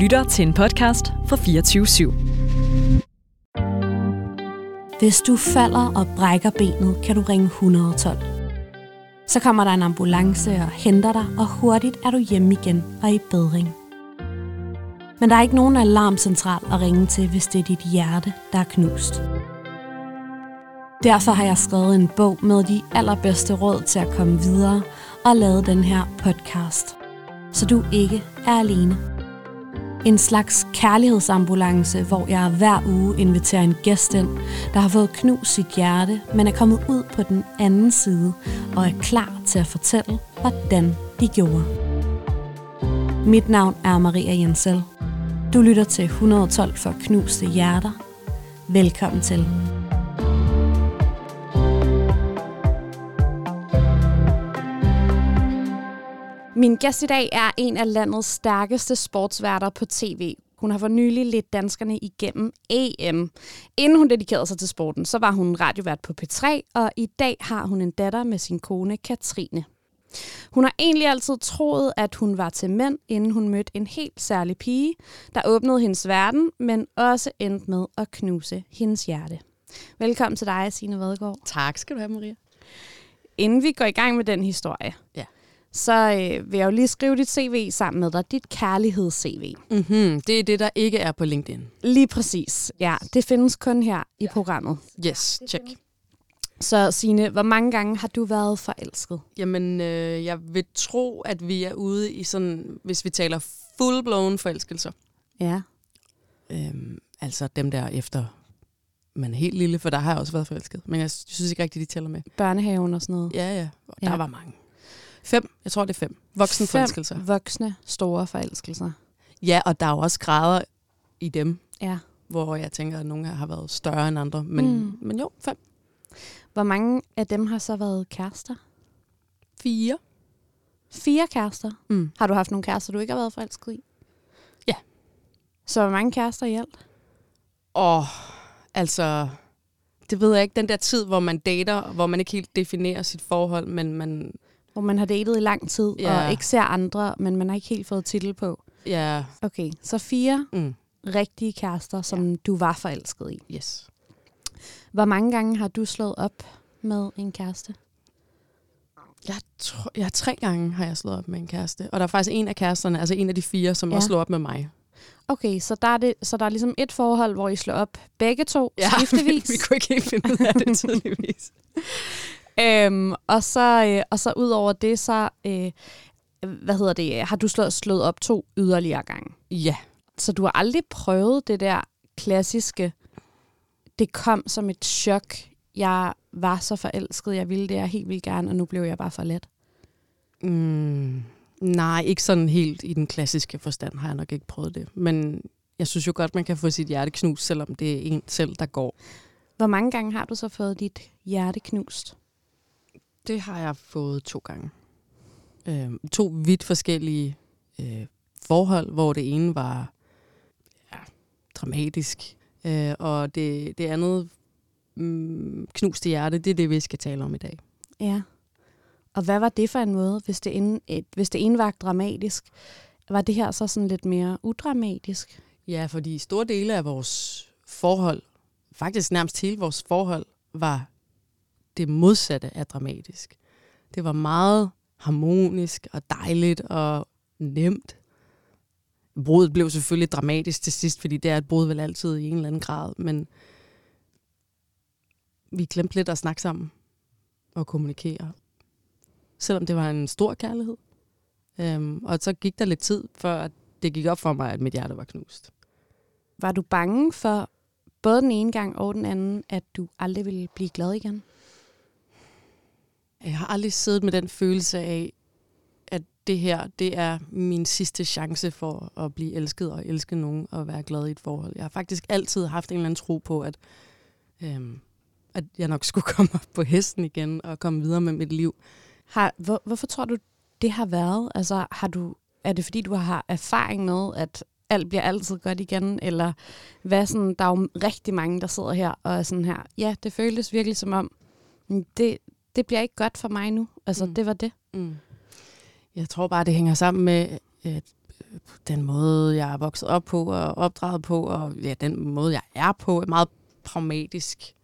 lytter til en podcast fra 24 /7. Hvis du falder og brækker benet, kan du ringe 112. Så kommer der en ambulance og henter dig, og hurtigt er du hjemme igen og i bedring. Men der er ikke nogen alarmcentral at ringe til, hvis det er dit hjerte, der er knust. Derfor har jeg skrevet en bog med de allerbedste råd til at komme videre og lavet den her podcast. Så du ikke er alene. En slags kærlighedsambulance, hvor jeg hver uge inviterer en gæst ind, der har fået knust sit hjerte, men er kommet ud på den anden side og er klar til at fortælle, hvordan de gjorde. Mit navn er Maria Jensel. Du lytter til 112 for knuste hjerter. Velkommen til. Min gæst i dag er en af landets stærkeste sportsværter på tv. Hun har for nylig lidt danskerne igennem EM. Inden hun dedikerede sig til sporten, så var hun radiovært på P3, og i dag har hun en datter med sin kone Katrine. Hun har egentlig altid troet, at hun var til mænd, inden hun mødte en helt særlig pige, der åbnede hendes verden, men også endte med at knuse hendes hjerte. Velkommen til dig, Signe Vadegaard. Tak skal du have, Maria. Inden vi går i gang med den historie, Ja. Så øh, vil jeg jo lige skrive dit CV sammen med dig. Dit kærligheds-CV. Mm-hmm. Det er det, der ikke er på LinkedIn. Lige præcis. Ja, det findes kun her i programmet. Yes, check. Så Signe, hvor mange gange har du været forelsket? Jamen, øh, jeg vil tro, at vi er ude i sådan, hvis vi taler full-blown forelskelser. Ja. Øhm, altså dem der efter man er helt lille, for der har jeg også været forelsket. Men jeg synes ikke rigtigt, de tæller med. Børnehaven og sådan noget. Ja, ja. Og Ja. der var mange. Fem. Jeg tror, det er fem. Voksne Fem forelskelser. voksne, store forelskelser. Ja, og der er jo også grader i dem, Ja. hvor jeg tænker, at nogle har været større end andre. Men, Mm. mm. men jo, fem. Hvor mange af dem har så været kærester? Fire. Fire kærester. Mm. Har du haft nogle kærester, du ikke har været forelsket i? Ja. Så hvor mange kærester i alt? Åh, altså, det ved jeg ikke. Den der tid, hvor man dater, hvor man ikke helt definerer sit forhold, men man, Hvor man har datet i lang tid, Ja. og ikke ser andre, men man har ikke helt fået titel på. ja, Okay, så fire mm, rigtige kærester, som ja. du var forelsket i. yes. Hvor mange gange har du slået op med en kæreste? Jeg tror, jeg tre gange har jeg slået op med en kæreste, og der er faktisk en af kæresterne, altså en af de fire, som Ja. også slår op med mig. Okay, så der, er det, så der er ligesom et forhold, hvor I slår op begge to ja, skiftevis. vi kunne ikke helt finde ud af det tydeligvis. øhm, og så, øh, og så ud over det, så øh, hvad hedder det, har du slået, slået op to yderligere gange. Ja, Så du har aldrig prøvet det der klassiske, det kom som et chok. Jeg var så forelsket, jeg ville det jeg helt vildt gerne, og nu blev jeg bare for let. mm, nej, ikke sådan helt i den klassiske forstand har jeg nok ikke prøvet det. Men jeg synes jo godt, man kan få sit hjerte knust, selvom det er en selv, der går. Hvor mange gange har du så fået dit hjerte knust? Det har jeg fået to gange. Øh, to vidt forskellige øh, forhold, hvor det ene var ja, dramatisk, øh, og det, det andet mm, knuste hjerte, det er det, vi skal tale om i dag. Ja. Og hvad var det for en måde, hvis det, ene, et, hvis det ene var dramatisk? Var det her så sådan lidt mere udramatisk? Ja, fordi store dele af vores forhold, faktisk nærmest hele vores forhold, var det modsatte af dramatisk. Det var meget harmonisk og dejligt og nemt. Brudet blev selvfølgelig dramatisk til sidst, fordi det er et brud vel altid i en eller anden grad, men vi glemte lidt at snakke sammen og kommunikere. Selvom det var en stor kærlighed. Øhm, og så gik der lidt tid, før at det gik op for mig, at mit hjerte var knust. Var du bange for både den ene gang og den anden, at du aldrig ville blive glad igen? Jeg har aldrig siddet med den følelse af, at det her, det er min sidste chance for at blive elsket og elske nogen og være glad i et forhold. Jeg har faktisk altid haft en eller anden tro på, at, øhm, at jeg nok skulle komme op på hesten igen og komme videre med mit liv. Har, hvor, hvorfor tror du, det har været? Altså, har du, er det fordi, du har erfaring med, at alt bliver altid godt igen? Eller hvad sådan, der er jo rigtig mange, der sidder her og er sådan her, ja, det føltes virkelig som om, det, det bliver ikke godt for mig nu. Altså, mm. Det var det. Mm. Jeg tror bare, det hænger sammen med, at den måde, jeg er vokset op på og opdraget på, og ja, den måde, jeg er på, er meget pragmatisk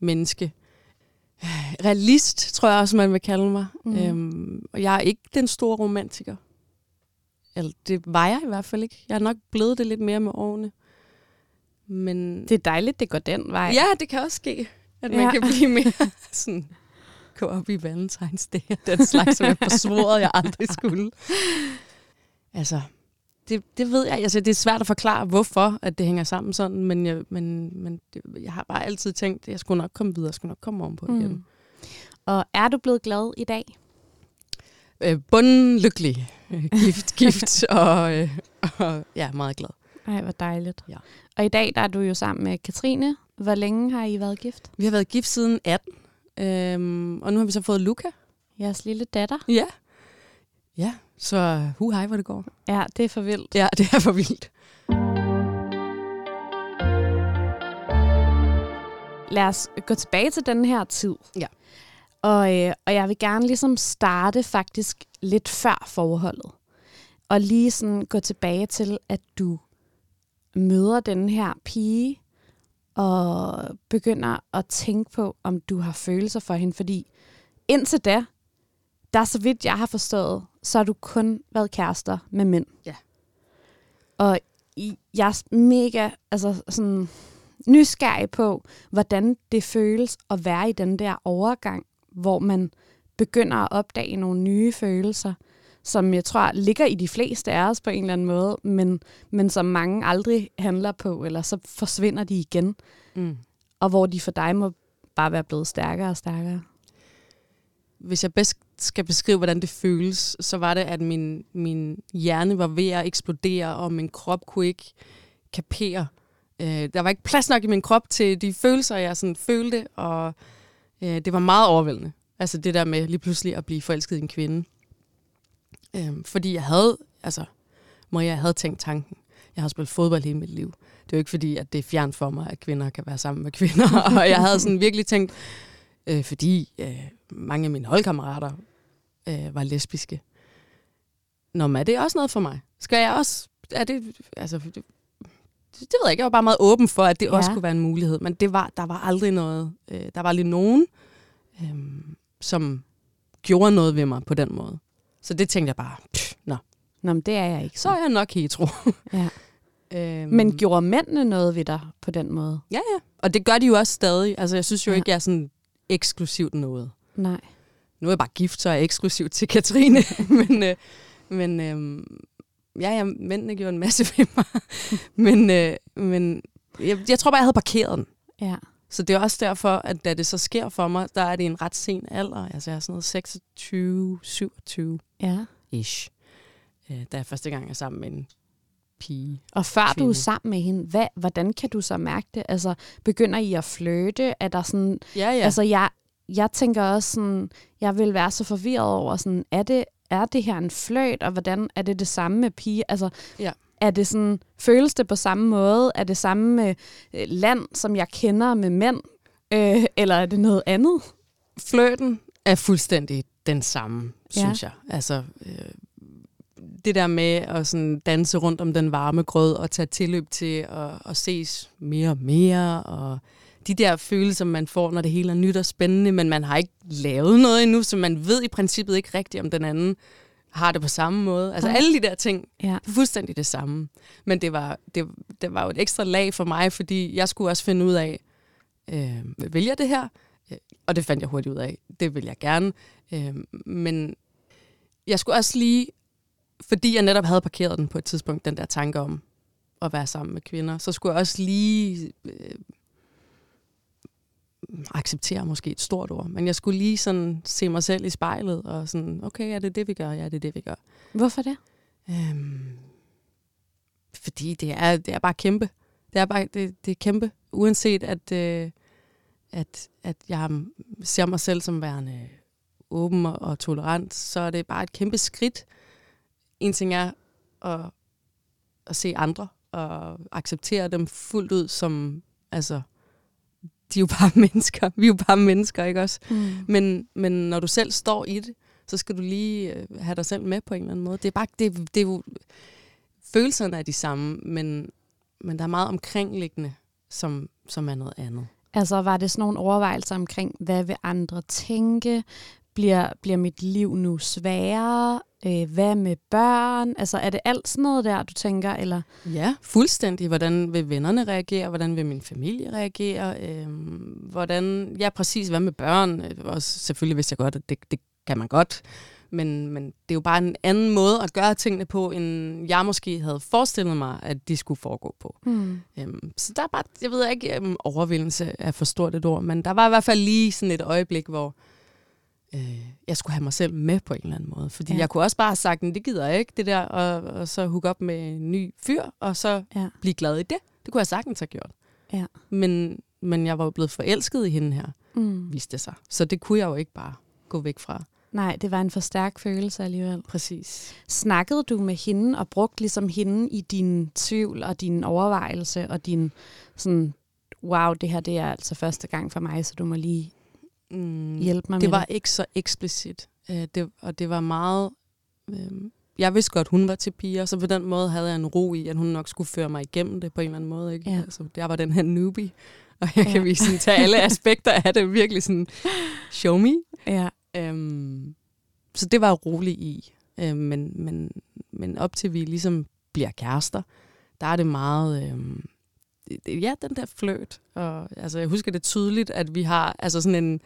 menneske. Realist, tror jeg også, man vil kalde mig. Mm. Øhm, og jeg er ikke den store romantiker. Eller det var jeg i hvert fald ikke. Jeg er nok blevet det lidt mere med årene. Men Det er dejligt, det går den vej. ja, det kan også ske, at man ja. kan blive mere sådan gå op i Valentine's Day og den slags, som jeg forsvorede, jeg aldrig skulle. Altså, det, det ved jeg. Altså, det er svært at forklare, hvorfor at det hænger sammen sådan, men jeg, men, men det, jeg har bare altid tænkt, at jeg skulle nok komme videre, jeg skulle nok komme ovenpå mm. igen. Og er du blevet glad i dag? Øh, bundlykkelig. Øh, Gift, gift og, øh, og ja, meget glad. Ej, hvor dejligt. Ja. Og i dag der er du jo sammen med Katrine. Hvor længe har I været gift? Vi har været gift siden 18, øhm, og nu har vi så fået Luca. Jeres lille datter. Ja. Ja, så hu hej, hvor det går. Ja, det er for vildt. Ja, det er for vildt. Lad os gå tilbage til den her tid. Ja. Og, øh, og jeg vil gerne ligesom starte faktisk lidt før forholdet. Og lige sådan gå tilbage til, at du møder den her pige, og begynder at tænke på, om du har følelser for hende. Fordi indtil da, der så vidt jeg har forstået, så har du kun været kærester med mænd. Ja. Og jeg er mega altså sådan, nysgerrig på, hvordan det føles at være i den der overgang, hvor man begynder at opdage nogle nye følelser, som jeg tror ligger i de fleste af os på en eller anden måde, men, men som mange aldrig handler på, eller så forsvinder de igen, Mm. og hvor de for dig må bare være blevet stærkere og stærkere. Hvis jeg bedst skal beskrive, hvordan det føles, så var det, at min, min hjerne var ved at eksplodere, og min krop kunne ikke kapere. Øh, der var ikke plads nok i min krop til de følelser, jeg sådan følte, og øh, det var meget overvældende. Altså det der med lige pludselig at blive forelsket i en kvinde. Øh, fordi jeg havde, altså Maria, jeg havde tænkt tanken. Jeg har spillet fodbold hele mit liv. Det er jo ikke fordi, at det er fjern for mig, at kvinder kan være sammen med kvinder. og jeg havde sådan virkelig tænkt, øh, fordi øh, mange af mine holdkammerater øh, var lesbiske. Nå, men er det også noget for mig? Skal jeg også... Er det, altså, det, det ved jeg ikke. Jeg var bare meget åben for, at det ja. også kunne være en mulighed. Men det var, der var aldrig noget... Øh, der var lige nogen, øh, som gjorde noget ved mig på den måde. Så det tænkte jeg bare, pff, nå, Nå, men det er jeg ikke. så er jeg nok hetero. Ja. øhm, Men gjorde mændene noget ved dig på den måde? Ja, ja. Og det gør de jo også stadig. Altså, jeg synes jo Ja. ikke, jeg er sådan eksklusivt noget. Nej. Nu er jeg bare gift, så er jeg eksklusiv til Katrine. men øh, men øh, ja, ja, mændene gjorde en masse ved mig. men øh, men jeg, jeg tror bare, jeg havde parkeret den. Ja. Så det er også derfor, at da det så sker for mig, der er det en ret sen alder. Altså jeg er sådan noget 26, 27 ja. ish. Øh, da jeg første gang er sammen med en pige. Og før du er Kvinde. sammen med hende, hvad, hvordan kan du så mærke det? Altså, begynder I at flytte? Er der sådan, Ja, ja. altså jeg, jeg tænker også sådan, jeg vil være så forvirret over sådan, er det, er det her en fløjt, og hvordan er det det samme med pige? Altså, Ja. Er det sådan, føles det på samme måde? Er det samme øh, land, som jeg kender med mænd? Øh, eller er det noget andet? flirten er fuldstændig den samme, Ja. synes jeg. Altså, øh, det der med at sådan danse rundt om den varme grød og tage tilløb til at, at ses mere og mere, og de der følelser, man får, når det hele er nyt og spændende, men man har ikke lavet noget endnu, så man ved i princippet ikke rigtigt, om den anden har det på samme måde. Altså alle de der ting, Ja. det er fuldstændig det samme. Men det var, det, det var jo et ekstra lag for mig, fordi jeg skulle også finde ud af, øh, vil jeg det her? Øh, Og det fandt jeg hurtigt ud af. Det vil jeg gerne. Øh, men jeg skulle også lige, fordi jeg netop havde parkeret den på et tidspunkt, den der tanke om at være sammen med kvinder, så skulle jeg også lige øh, acceptere måske et stort ord, men jeg skulle lige sådan se mig selv i spejlet og sådan, okay, er det det, vi gør? Ja, det er det, vi gør. Hvorfor det? Øhm, fordi det er, det er bare kæmpe. Det er bare det, det er kæmpe. Uanset at, øh, at, at jeg ser mig selv som værende åben og, og tolerant, så er det bare et kæmpe skridt. En ting er at, at se andre og acceptere dem fuldt ud som, altså, de er jo bare mennesker. Vi er jo bare mennesker, ikke også? Mm. Men, men når du selv står i det, så skal du lige øh, have dig selv med på en eller anden måde. Det er bare, det, det er jo, følelserne er de samme, men, men der er meget omkringliggende, som, som er noget andet. Altså var det sådan nogle overvejelser omkring, hvad vil andre tænke? Bliver, bliver mit liv nu sværere? Øh, hvad med børn? Altså er det alt sådan noget der, du tænker? Eller? Ja, fuldstændig. Hvordan vil vennerne reagere? Hvordan vil min familie reagere? Øh, hvordan, ja, præcis. Hvad med børn? Og selvfølgelig vidste jeg godt, at det, det kan man godt. Men, men det er jo bare en anden måde at gøre tingene på, end jeg måske havde forestillet mig, at de skulle foregå på. Mm. Øhm, så der er bare, jeg ved ikke, um, overvindelse er for stort et ord, men der var i hvert fald lige sådan et øjeblik, hvor øh, jeg skulle have mig selv med på en eller anden måde. Fordi ja. jeg kunne også bare have sagt, det gider jeg ikke, det der, og, og så hook op med en ny fyr, og så ja. blive glad i det. Det kunne jeg sagtens have gjort. Ja. Men, men jeg var jo blevet forelsket i hende her, mm. viste det sig. Så det kunne jeg jo ikke bare gå væk fra. Nej, det var en for stærk følelse alligevel. Præcis. Snakkede du med hende og brugte ligesom hende i din tvivl og din overvejelse og din sådan, wow, det her det er altså første gang for mig, så du må lige mm, hjælpe mig det med var ikke så eksplicit, øh, det, og det var meget... Øh, jeg vidste godt, hun var til piger, så på den måde havde jeg en ro i, at hun nok skulle føre mig igennem det på en eller anden måde. Ikke? Ja. Altså, jeg var den her newbie, og jeg ja. kan vise sådan, tage alle aspekter af det, virkelig sådan, show me. Ja. Øhm, så det var jeg rolig i. Øhm, men, men, men op til vi ligesom bliver kærester, der er det meget... Øhm, ja, den der fløt. Og, altså, jeg husker det tydeligt, at vi har altså sådan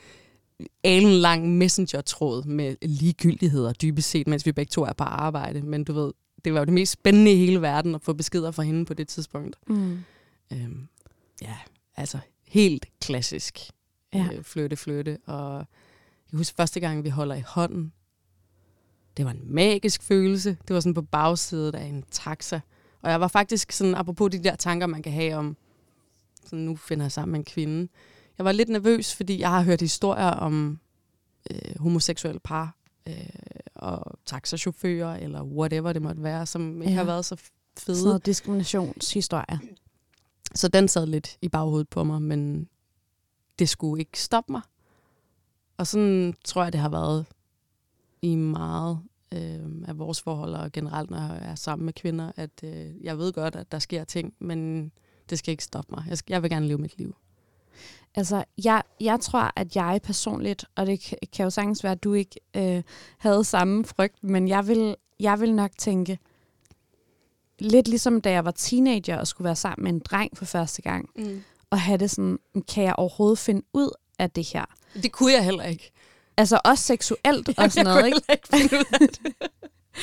en lang messenger-tråd med ligegyldigheder dybest set, mens vi begge to er på arbejde. Men du ved, det var jo det mest spændende i hele verden at få beskeder fra hende på det tidspunkt. Mm. Øhm, ja, altså helt klassisk ja. øh, flytte, flytte. Og jeg husker første gang, vi holder i hånden. Det var en magisk følelse. Det var sådan på bagsædet af en taxa. Og jeg var faktisk sådan, apropos de der tanker, man kan have om, sådan nu finder jeg sammen med en kvinde. Jeg var lidt nervøs, fordi jeg har hørt historier om øh, homoseksuelle par øh, og taxachauffører, eller whatever det måtte være, som ikke ja. har været så fede. Sådan noget diskriminationshistorie. Så den sad lidt i baghovedet på mig, men det skulle ikke stoppe mig. Og sådan tror jeg, det har været i meget øh, af vores forhold, og generelt, når jeg er sammen med kvinder, at øh, jeg ved godt, at der sker ting, men det skal ikke stoppe mig. Jeg, skal, jeg vil gerne leve mit liv. Altså, jeg, jeg tror, at jeg personligt, og det kan, jo sagtens være, at du ikke øh, havde samme frygt, men jeg vil, jeg vil nok tænke, lidt ligesom da jeg var teenager og skulle være sammen med en dreng for første gang, mm. og have det sådan, kan jeg overhovedet finde ud af det her? Det kunne jeg heller ikke. Altså også seksuelt og sådan noget, ikke? Ikke finde ud af det.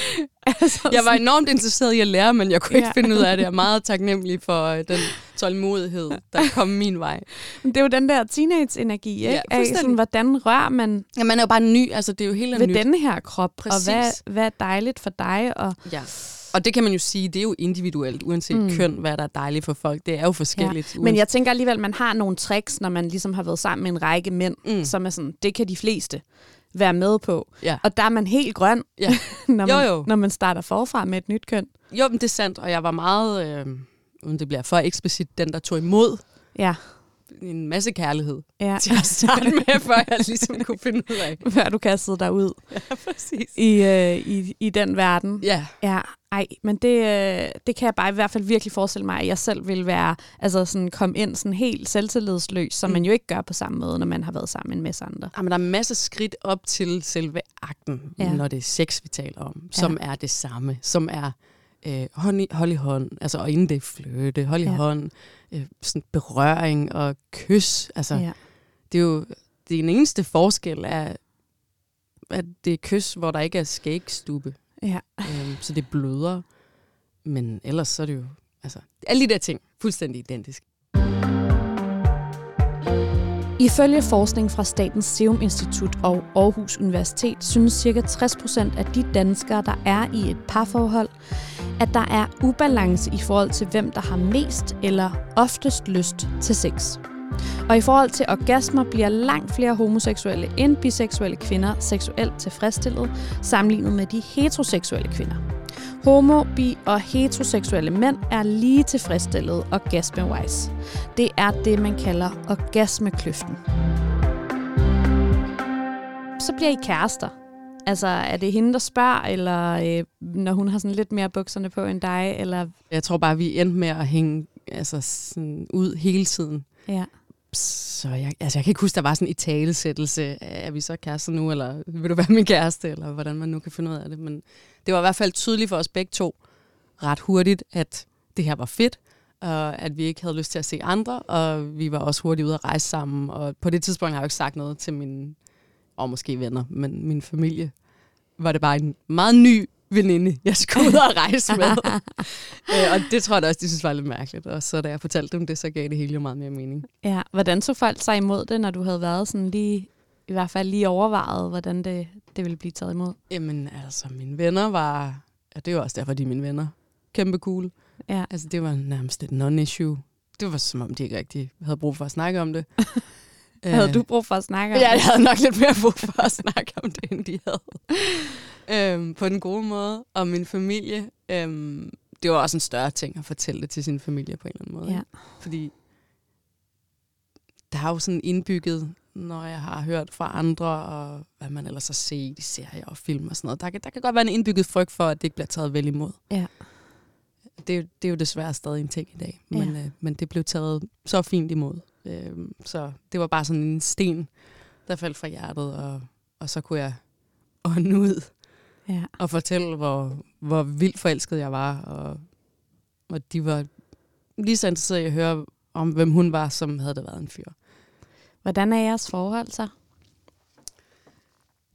altså, jeg var enormt interesseret i at lære, men jeg kunne ja. ikke finde ud af det. Jeg er meget taknemmelig for uh, den tålmodighed, der kom min vej. Det er jo den der teenage-energi, ikke? Ja, af sådan, hvordan rører man... Ja, man er jo bare ny, altså det er jo helt ved nyt. denne her krop, Præcis. og hvad, hvad er dejligt for dig? Og... Ja. Og det kan man jo sige, det er jo individuelt, uanset mm. køn, hvad der er dejligt for folk. Det er jo forskelligt. Ja. Men jeg tænker alligevel, at man har nogle tricks, når man ligesom har været sammen med en række mænd, mm. som er sådan, det kan de fleste være med på. Ja. Og der er man helt grøn, ja. når, man, jo, jo. når man starter forfra med et nyt køn. Jo, men det er sandt, og jeg var meget, øh, uden det bliver for eksplicit, den der tog imod ja. En masse kærlighed ja. til at starte med, før jeg ligesom kunne finde ud af. Før du kastede dig ud ja, præcis. I, øh, i, i den verden. Ja. Ja, ej, men det, øh, det kan jeg bare i hvert fald virkelig forestille mig, at jeg selv vil være, altså sådan komme ind sådan helt selvtillidsløs, som mm. man jo ikke gør på samme måde, når man har været sammen med en masse andre. Jamen, der er masser skridt op til selve akten, ja. når det er sex, vi taler om, ja. som er det samme, som er øh, hold, i, hold i hånd, altså, og inden det er fløte, hold i ja. hånd, øh, sådan berøring og kys. Altså, ja. det er jo det eneste forskel er, at det er kys, hvor der ikke er skægstube. Ja. Øhm, så det bløder. Men ellers så er det jo, altså, alle de der ting, fuldstændig identisk. Ifølge forskning fra Statens Serum Institut og Aarhus Universitet synes ca. 60% af de danskere, der er i et parforhold, at der er ubalance i forhold til, hvem der har mest eller oftest lyst til sex. Og i forhold til orgasmer bliver langt flere homoseksuelle end biseksuelle kvinder seksuelt tilfredsstillet, sammenlignet med de heteroseksuelle kvinder. Homo, bi og heteroseksuelle mænd er lige tilfredsstillet orgasme-wise. Det er det, man kalder orgasmekløften. Så bliver I kærester. Altså, er det hende, der spørger, eller øh, når hun har sådan lidt mere bukserne på end dig? Eller? Jeg tror bare, vi endte med at hænge altså, sådan ud hele tiden. Ja. Så jeg, altså, jeg kan ikke huske, der var sådan en talesættelse. Er vi så kærester nu, eller vil du være min kæreste, eller hvordan man nu kan finde ud af det. Men det var i hvert fald tydeligt for os begge to ret hurtigt, at det her var fedt, og at vi ikke havde lyst til at se andre, og vi var også hurtigt ude at rejse sammen. Og på det tidspunkt har jeg jo ikke sagt noget til mine, og måske venner, men min familie var det bare en meget ny veninde, jeg skulle ud og rejse med. øh, og det tror jeg da også, de synes var lidt mærkeligt. Og så da jeg fortalte dem det, så gav det hele jo meget mere mening. Ja, hvordan så folk sig imod det, når du havde været sådan lige, i hvert fald lige overvejet, hvordan det, det ville blive taget imod? Jamen altså, mine venner var, ja, det var også derfor, de er mine venner, kæmpe cool. Ja. Altså, det var nærmest et non-issue. Det var som om, de ikke rigtig havde brug for at snakke om det. havde du brug for at snakke om ja, det? jeg havde nok lidt mere brug for at snakke om det, end de havde. øhm, på den gode måde. Og min familie, øhm, det var også en større ting at fortælle det til sin familie på en eller anden måde. Ja. Fordi der er jo sådan indbygget, når jeg har hørt fra andre, og hvad man ellers har set i serier og film og sådan noget, der kan, der kan godt være en indbygget frygt for, at det ikke bliver taget vel imod. Ja. Det, er jo- det er jo desværre stadig en ting i dag, men, øh, men det blev taget så fint imod. Øh, så det var bare sådan en sten, der faldt fra hjertet, og, og så kunne jeg ånde ud Ja. og fortælle, hvor, hvor vildt forelsket jeg var, og, og de var lige så interesserede i at høre om, hvem hun var, som havde det været en fyr. Hvordan er jeres forhold så?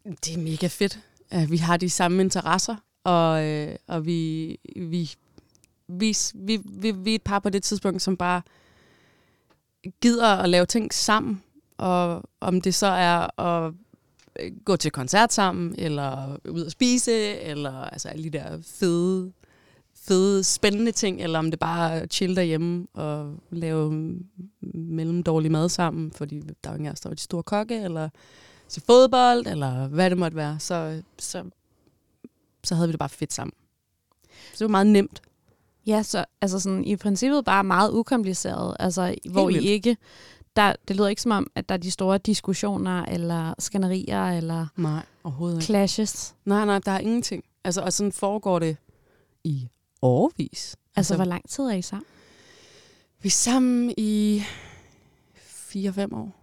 Det er mega fedt. Vi har de samme interesser, og, øh, og vi, vi, vi, vi, vi, vi er et par på det tidspunkt, som bare gider at lave ting sammen. Og om det så er at øh, gå til koncert sammen, eller ud at spise, eller altså alle de der fede, fede, spændende ting, eller om det bare er at chill derhjemme og lave mellemdårlig mad sammen, fordi der er jo ingen af der er de store kokke, eller til fodbold, eller hvad det måtte være, så, så, så havde vi det bare fedt sammen. Så det var meget nemt. Ja, så altså sådan, i princippet bare meget ukompliceret, altså hvor I ikke, der, det lyder ikke som om, at der er de store diskussioner, eller skænderier, eller Nej, overhovedet ikke. clashes. Nej, nej, der er ingenting. Altså, og sådan foregår det i årvis. Altså, hvor lang tid er I sammen? Vi er sammen i 4-5 år.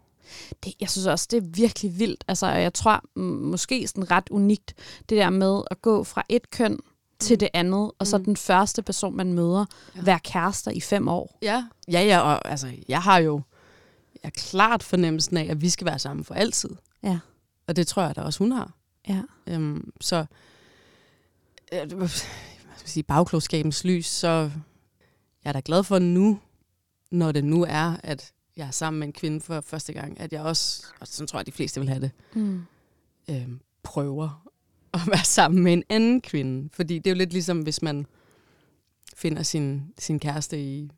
Det, jeg synes også, det er virkelig vildt. Altså, og jeg tror måske sådan ret unikt, det der med at gå fra et køn til det andet, og så Mm. den første person, man møder, Ja. være kærester i fem år. Ja, ja, ja og altså, jeg har jo jeg klart fornemmelsen af, at vi skal være sammen for altid. Ja. Og det tror jeg da også, hun har. Ja. Øhm, så øh, hvad skal jeg sige, bagklogskabens lys, så jeg er da glad for nu, når det nu er, at jeg er sammen med en kvinde for første gang, at jeg også, og sådan tror jeg, de fleste vil have det, Mm. øh, prøver at være sammen med en anden kvinde. Fordi det er jo lidt ligesom, hvis man finder sin, sin kæreste i,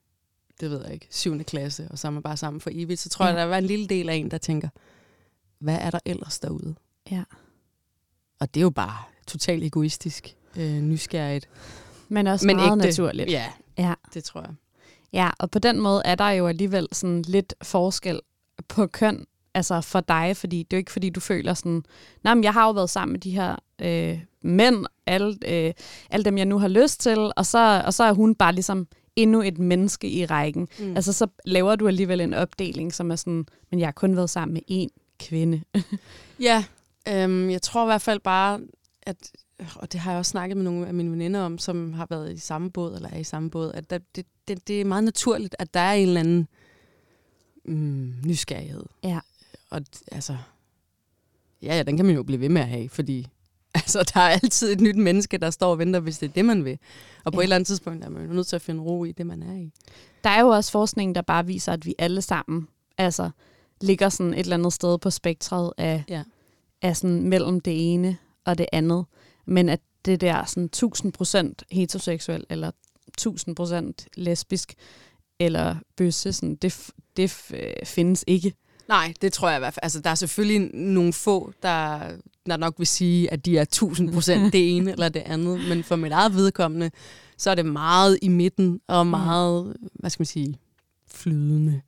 det ved jeg ikke, 7. klasse, og så er man bare sammen for evigt, så tror Ja. jeg, der er en lille del af en, der tænker, hvad er der ellers derude? Ja. Og det er jo bare totalt egoistisk, øh, nysgerrigt. Men også Men meget ægte. naturligt. Ja, Ja. det tror jeg. Ja, og på den måde er der jo alligevel sådan lidt forskel på køn, altså for dig, fordi det er jo ikke fordi, du føler sådan, nej, men jeg har jo været sammen med de her øh, mænd, alle, øh, alle dem, jeg nu har lyst til, og så, og så er hun bare ligesom endnu et menneske i rækken. Mm. Altså så laver du alligevel en opdeling, som er sådan, men jeg har kun været sammen med én kvinde. Ja, øhm, jeg tror i hvert fald bare, at, og det har jeg også snakket med nogle af mine veninder om, som har været i samme båd, eller er i samme båd, at der, det, det, det er meget naturligt, at der er en eller anden mm, nysgerrighed. Ja. Og altså, ja, ja, den kan man jo blive ved med at have, fordi altså, der er altid et nyt menneske, der står og venter, hvis det er det, man vil. Og på Ja. et eller andet tidspunkt er man nødt til at finde ro i det, man er i. Der er jo også forskning, der bare viser, at vi alle sammen altså, ligger sådan et eller andet sted på spektret af, Ja. af sådan mellem det ene og det andet. Men at det der sådan 1000% heteroseksuel, eller 1000% lesbisk, eller bøsse, sådan, det, det øh, findes ikke. Nej, det tror jeg i hvert fald. Altså, der er selvfølgelig nogle få, der, der nok vil sige, at de er 1000 procent det ene eller det andet. Men for mit eget vedkommende, så er det meget i midten og meget, hvad skal man sige, flydende.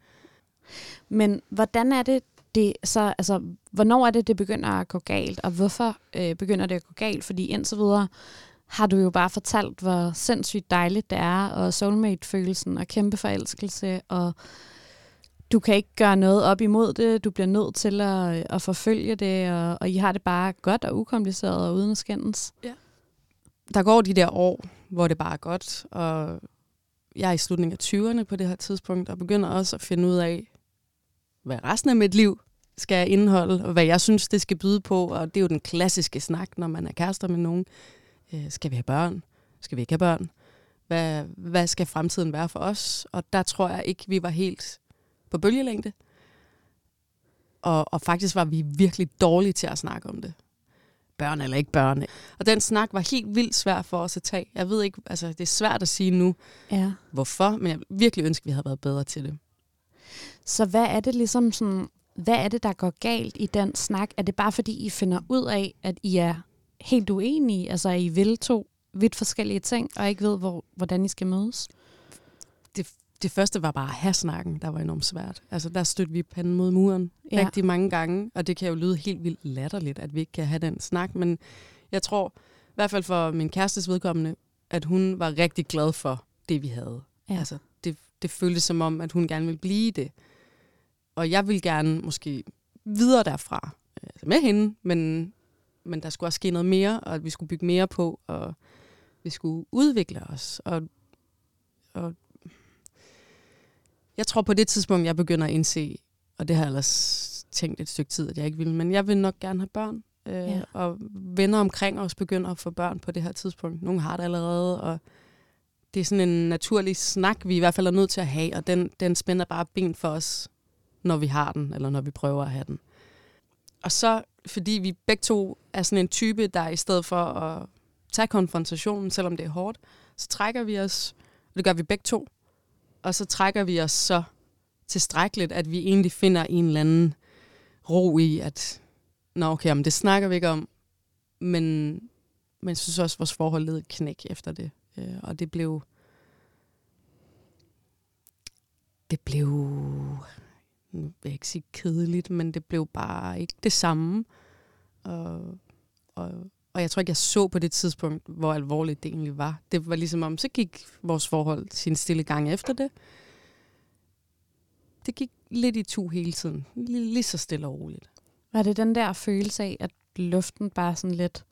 Men hvordan er det, det, så, altså, hvornår er det, det begynder at gå galt, og hvorfor øh, begynder det at gå galt? Fordi indtil videre har du jo bare fortalt, hvor sindssygt dejligt det er, og soulmate-følelsen, og kæmpe forelskelse, og du kan ikke gøre noget op imod det, du bliver nødt til at, at forfølge det, og, og I har det bare godt og ukompliceret og uden at skændes. Ja. Der går de der år, hvor det bare er godt, og jeg er i slutningen af 20'erne på det her tidspunkt, og begynder også at finde ud af, hvad resten af mit liv skal indeholde, og hvad jeg synes, det skal byde på. Og det er jo den klassiske snak, når man er kærester med nogen. Øh, skal vi have børn? Skal vi ikke have børn? Hvad, hvad skal fremtiden være for os? Og der tror jeg ikke, vi var helt på bølgelængde. Og, og faktisk var vi virkelig dårlige til at snakke om det. Børn eller ikke børn. Og den snak var helt vildt svær for os at tage. Jeg ved ikke, altså det er svært at sige nu, Ja. hvorfor, men jeg virkelig ønsker, at vi havde været bedre til det. Så hvad er det ligesom sådan, hvad er det, der går galt i den snak? Er det bare fordi, I finder ud af, at I er helt uenige? Altså, I vil to vidt forskellige ting, og ikke ved, hvor, hvordan I skal mødes? det, det første var bare at have snakken, der var enormt svært. Altså der stødte vi panden mod muren Ja. rigtig mange gange, og det kan jo lyde helt vildt latterligt, at vi ikke kan have den snak, men jeg tror, i hvert fald for min kærestes vedkommende, at hun var rigtig glad for det, vi havde. Ja. Altså det, det føltes som om, at hun gerne ville blive det. Og jeg ville gerne måske videre derfra altså med hende, men, men der skulle også ske noget mere, og at vi skulle bygge mere på, og vi skulle udvikle os. Og, og jeg tror på det tidspunkt, jeg begynder at indse, og det har jeg ellers tænkt et stykke tid, at jeg ikke vil, men jeg vil nok gerne have børn. Øh, ja. Og venner omkring os begynder at få børn på det her tidspunkt. Nogle har det allerede, og det er sådan en naturlig snak, vi i hvert fald er nødt til at have, og den, den spænder bare ben for os, når vi har den, eller når vi prøver at have den. Og så, fordi vi begge to er sådan en type, der i stedet for at tage konfrontationen, selvom det er hårdt, så trækker vi os, og det gør vi begge to, og så trækker vi os så tilstrækkeligt, at vi egentlig finder en eller anden ro i, at nå okay, men det snakker vi ikke om, men, men jeg synes også, at vores forhold led et knæk efter det. Øh, og det blev... Det blev... Nu vil jeg ikke sige kedeligt, men det blev bare ikke det samme. Og, og, og jeg tror ikke, jeg så på det tidspunkt, hvor alvorligt det egentlig var. Det var ligesom om, så gik vores forhold sin stille gang efter det. Det gik lidt i to hele tiden. Lige, lige så stille og roligt. Var det den der følelse af, at luften bare sådan lidt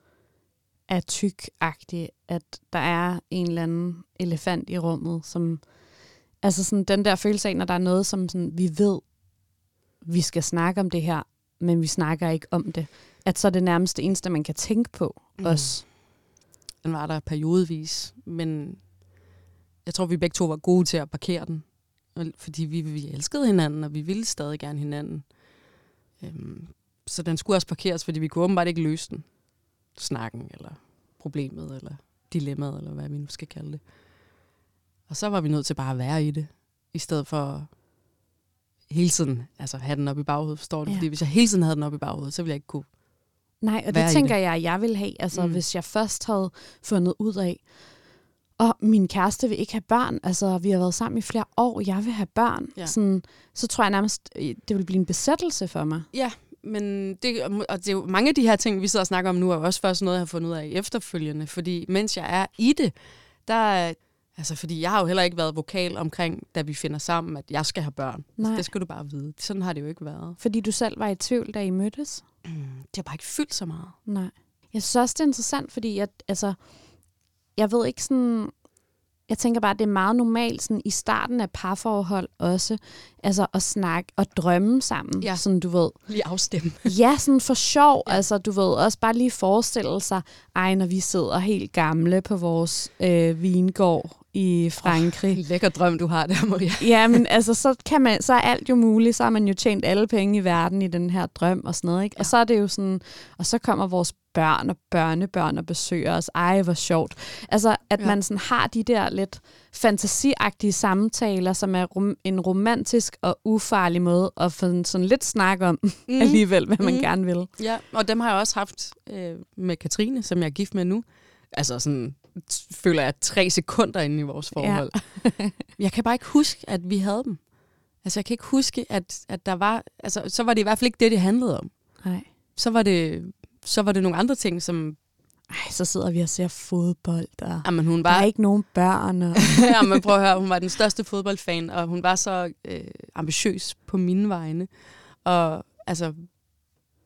er tyk-agtig, at der er en eller anden elefant i rummet, som... Altså sådan den der følelse af, når der er noget, som sådan, vi ved, vi skal snakke om det her, men vi snakker ikke om det. At så er det nærmest det eneste, man kan tænke på mm. også. Den var der periodevis, men jeg tror, vi begge to var gode til at parkere den. Fordi vi, vi elskede hinanden, og vi ville stadig gerne hinanden. Øhm, så den skulle også parkeres, fordi vi kunne åbenbart ikke løse den. Snakken, eller problemet, eller dilemmaet, eller hvad vi nu skal kalde det. Og så var vi nødt til bare at være i det, i stedet for hele tiden altså have den op i baghovedet, forstår du? Ja. Fordi hvis jeg hele tiden havde den op i baghovedet, så ville jeg ikke kunne. Nej, og det tænker jeg, jeg vil have. Altså, mm. Hvis jeg først havde fundet ud af, og min kæreste vil ikke have børn, altså vi har været sammen i flere år, jeg vil have børn, ja. Sådan, så tror jeg nærmest, øh, det vil blive en besættelse for mig. Ja, men det, og det er jo, mange af de her ting, vi sidder og snakker om nu, er jo også først noget, jeg har fundet ud af efterfølgende. Fordi mens jeg er i det, der er- Altså, fordi jeg har jo heller ikke været vokal omkring, da vi finder sammen, at jeg skal have børn. Nej. Altså, det skal du bare vide. Sådan har det jo ikke været. Fordi du selv var i tvivl, da I mødtes? Mm, det har bare ikke fyldt så meget. Nej. Jeg synes også, det er interessant, fordi at, altså, jeg ved ikke sådan... Jeg tænker bare, at det er meget normalt sådan, i starten af parforhold også, altså at snakke og drømme sammen, Ja. sådan du ved. Lige afstemme. Ja, sådan for sjov. Ja. Altså, du ved, også bare lige forestille sig, ej, når vi sidder helt gamle på vores øh, vingård i Frankrig. Oh. Lækker drøm, du har der, Maria. Ja, men altså, så, kan man, så er alt jo muligt. Så har man jo tjent alle penge i verden i den her drøm og sådan noget. Ikke? Ja. Og så er det jo sådan, og så kommer vores børn og børnebørn og besøger os. Ej, hvor sjovt. Altså, at ja. Man sådan har de der lidt fantasiagtige samtaler, som er rom- en romantisk og ufarlig måde at få sådan lidt snak om mm. alligevel, hvad man Mm. gerne vil. Ja, og dem har jeg også haft øh, med Katrine, som jeg er gift med nu. Altså sådan, føler jeg tre sekunder inde i vores forhold. Ja. jeg kan bare ikke huske, at vi havde dem. Altså, jeg kan ikke huske, at, at der var... Altså, så var det i hvert fald ikke det, det handlede om. Nej. Så var det, så var det nogle andre ting, som... Ej, så sidder vi og ser fodbold, og Jamen, hun der er var... ikke nogen børn. Og... jamen, prøv at høre, hun var den største fodboldfan, og hun var så øh, ambitiøs på mine vegne. Og altså,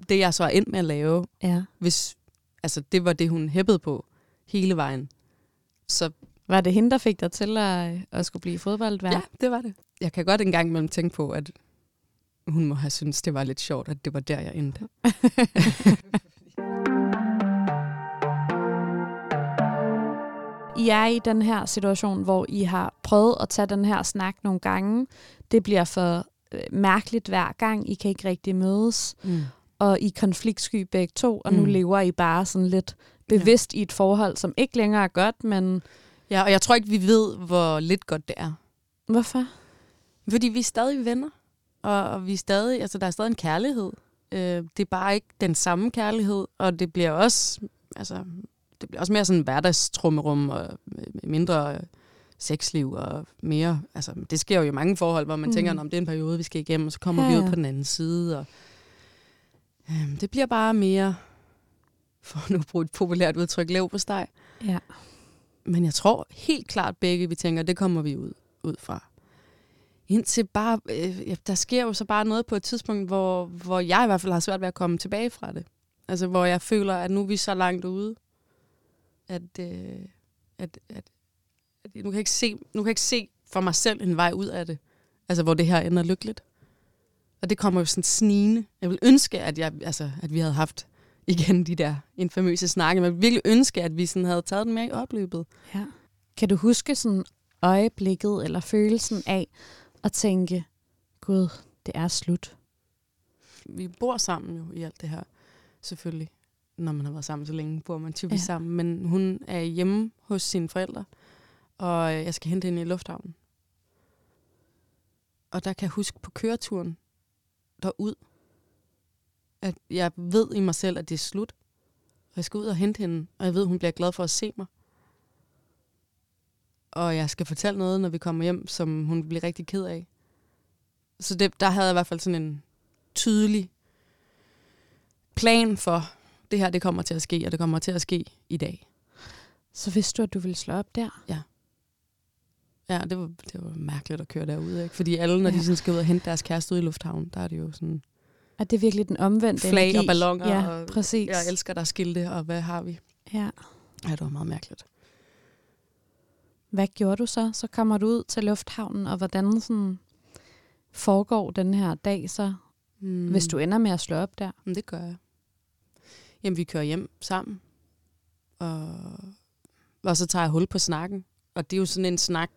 det jeg så er endt med at lave, ja. hvis, altså, det var det, hun hæppede på hele vejen. Så Var det hende, der fik dig til at, at skulle blive fodboldvært? ja, det var det. Jeg kan godt engang imellem tænke på, at hun må have syntes, det var lidt sjovt, at det var der, jeg endte. I er i den her situation, hvor I har prøvet at tage den her snak nogle gange. Det bliver for øh, mærkeligt hver gang. I kan ikke rigtig mødes. Mm. Og I er konfliktsky begge to, og nu Mm. lever I bare sådan lidt bevidst ja. i et forhold, som ikke længere er godt, men Ja, og jeg tror ikke, vi ved, hvor lidt godt det er. hvorfor? Fordi vi er stadig venner, og, og vi er stadig, altså der er stadig en kærlighed. Øh, det er bare ikke den samme kærlighed, og det bliver også, altså, det bliver også mere sådan hverdagstrummerum og mindre øh, sexliv og mere, altså det sker jo i mange forhold, hvor man Mm. tænker, om det er en periode, vi skal igennem, og så kommer Ja, ja, vi ud på den anden side. Og, øh, det bliver bare mere, for nu at bruge et populært udtryk, lav på steg. Ja. Men jeg tror helt klart begge, vi tænker, det kommer vi ud, ud fra. Indtil bare, øh, der sker jo så bare noget på et tidspunkt, hvor, hvor jeg i hvert fald har svært ved at komme tilbage fra det. Altså hvor jeg føler, at nu er vi så langt ude, at, øh, at, at, at nu, kan jeg ikke se, nu kan jeg ikke se for mig selv en vej ud af det. Altså hvor det her ender lykkeligt. Og det kommer jo sådan snigende. Jeg vil ønske, at, jeg, altså, at vi havde haft igen de der infamøse snakke. Men jeg virkelig ønske, at vi sådan havde taget den med i opløbet. ja. Kan du huske sådan øjeblikket eller følelsen af at tænke, gud, det er slut? Vi bor sammen jo i alt det her, selvfølgelig. Når man har været sammen så længe, bor man typisk Ja. sammen. Men hun er hjemme hos sine forældre, og jeg skal hente hende i lufthavnen. Og der kan jeg huske på køreturen derud, at jeg ved i mig selv, at det er slut. Og jeg skal ud og hente hende, og jeg ved, hun bliver glad for at se mig. Og jeg skal fortælle noget, når vi kommer hjem, som hun bliver rigtig ked af. Så det, der havde jeg i hvert fald sådan en tydelig plan for, det her det kommer til at ske, og det kommer til at ske i dag. Så vidste du, at du ville slå op der? Ja, det var, det var mærkeligt at køre derude, ikke? Fordi alle, når ja. Ja. de sådan skal ud og hente deres kæreste ude i lufthavnen, der er det jo sådan Er det virkelig den omvendte flag energi? og ballonger, Ja, og præcis. jeg elsker dig skilte, og hvad har vi? Ja. Ja, det var meget mærkeligt. Hvad gjorde du så? Så kommer du ud til lufthavnen, og hvordan sådan foregår den her dag så, Mm. mm. hvis du ender med at slå op der? Men det gør jeg. Jamen, vi kører hjem sammen, og, og så tager jeg hul på snakken. Og det er jo sådan en snak,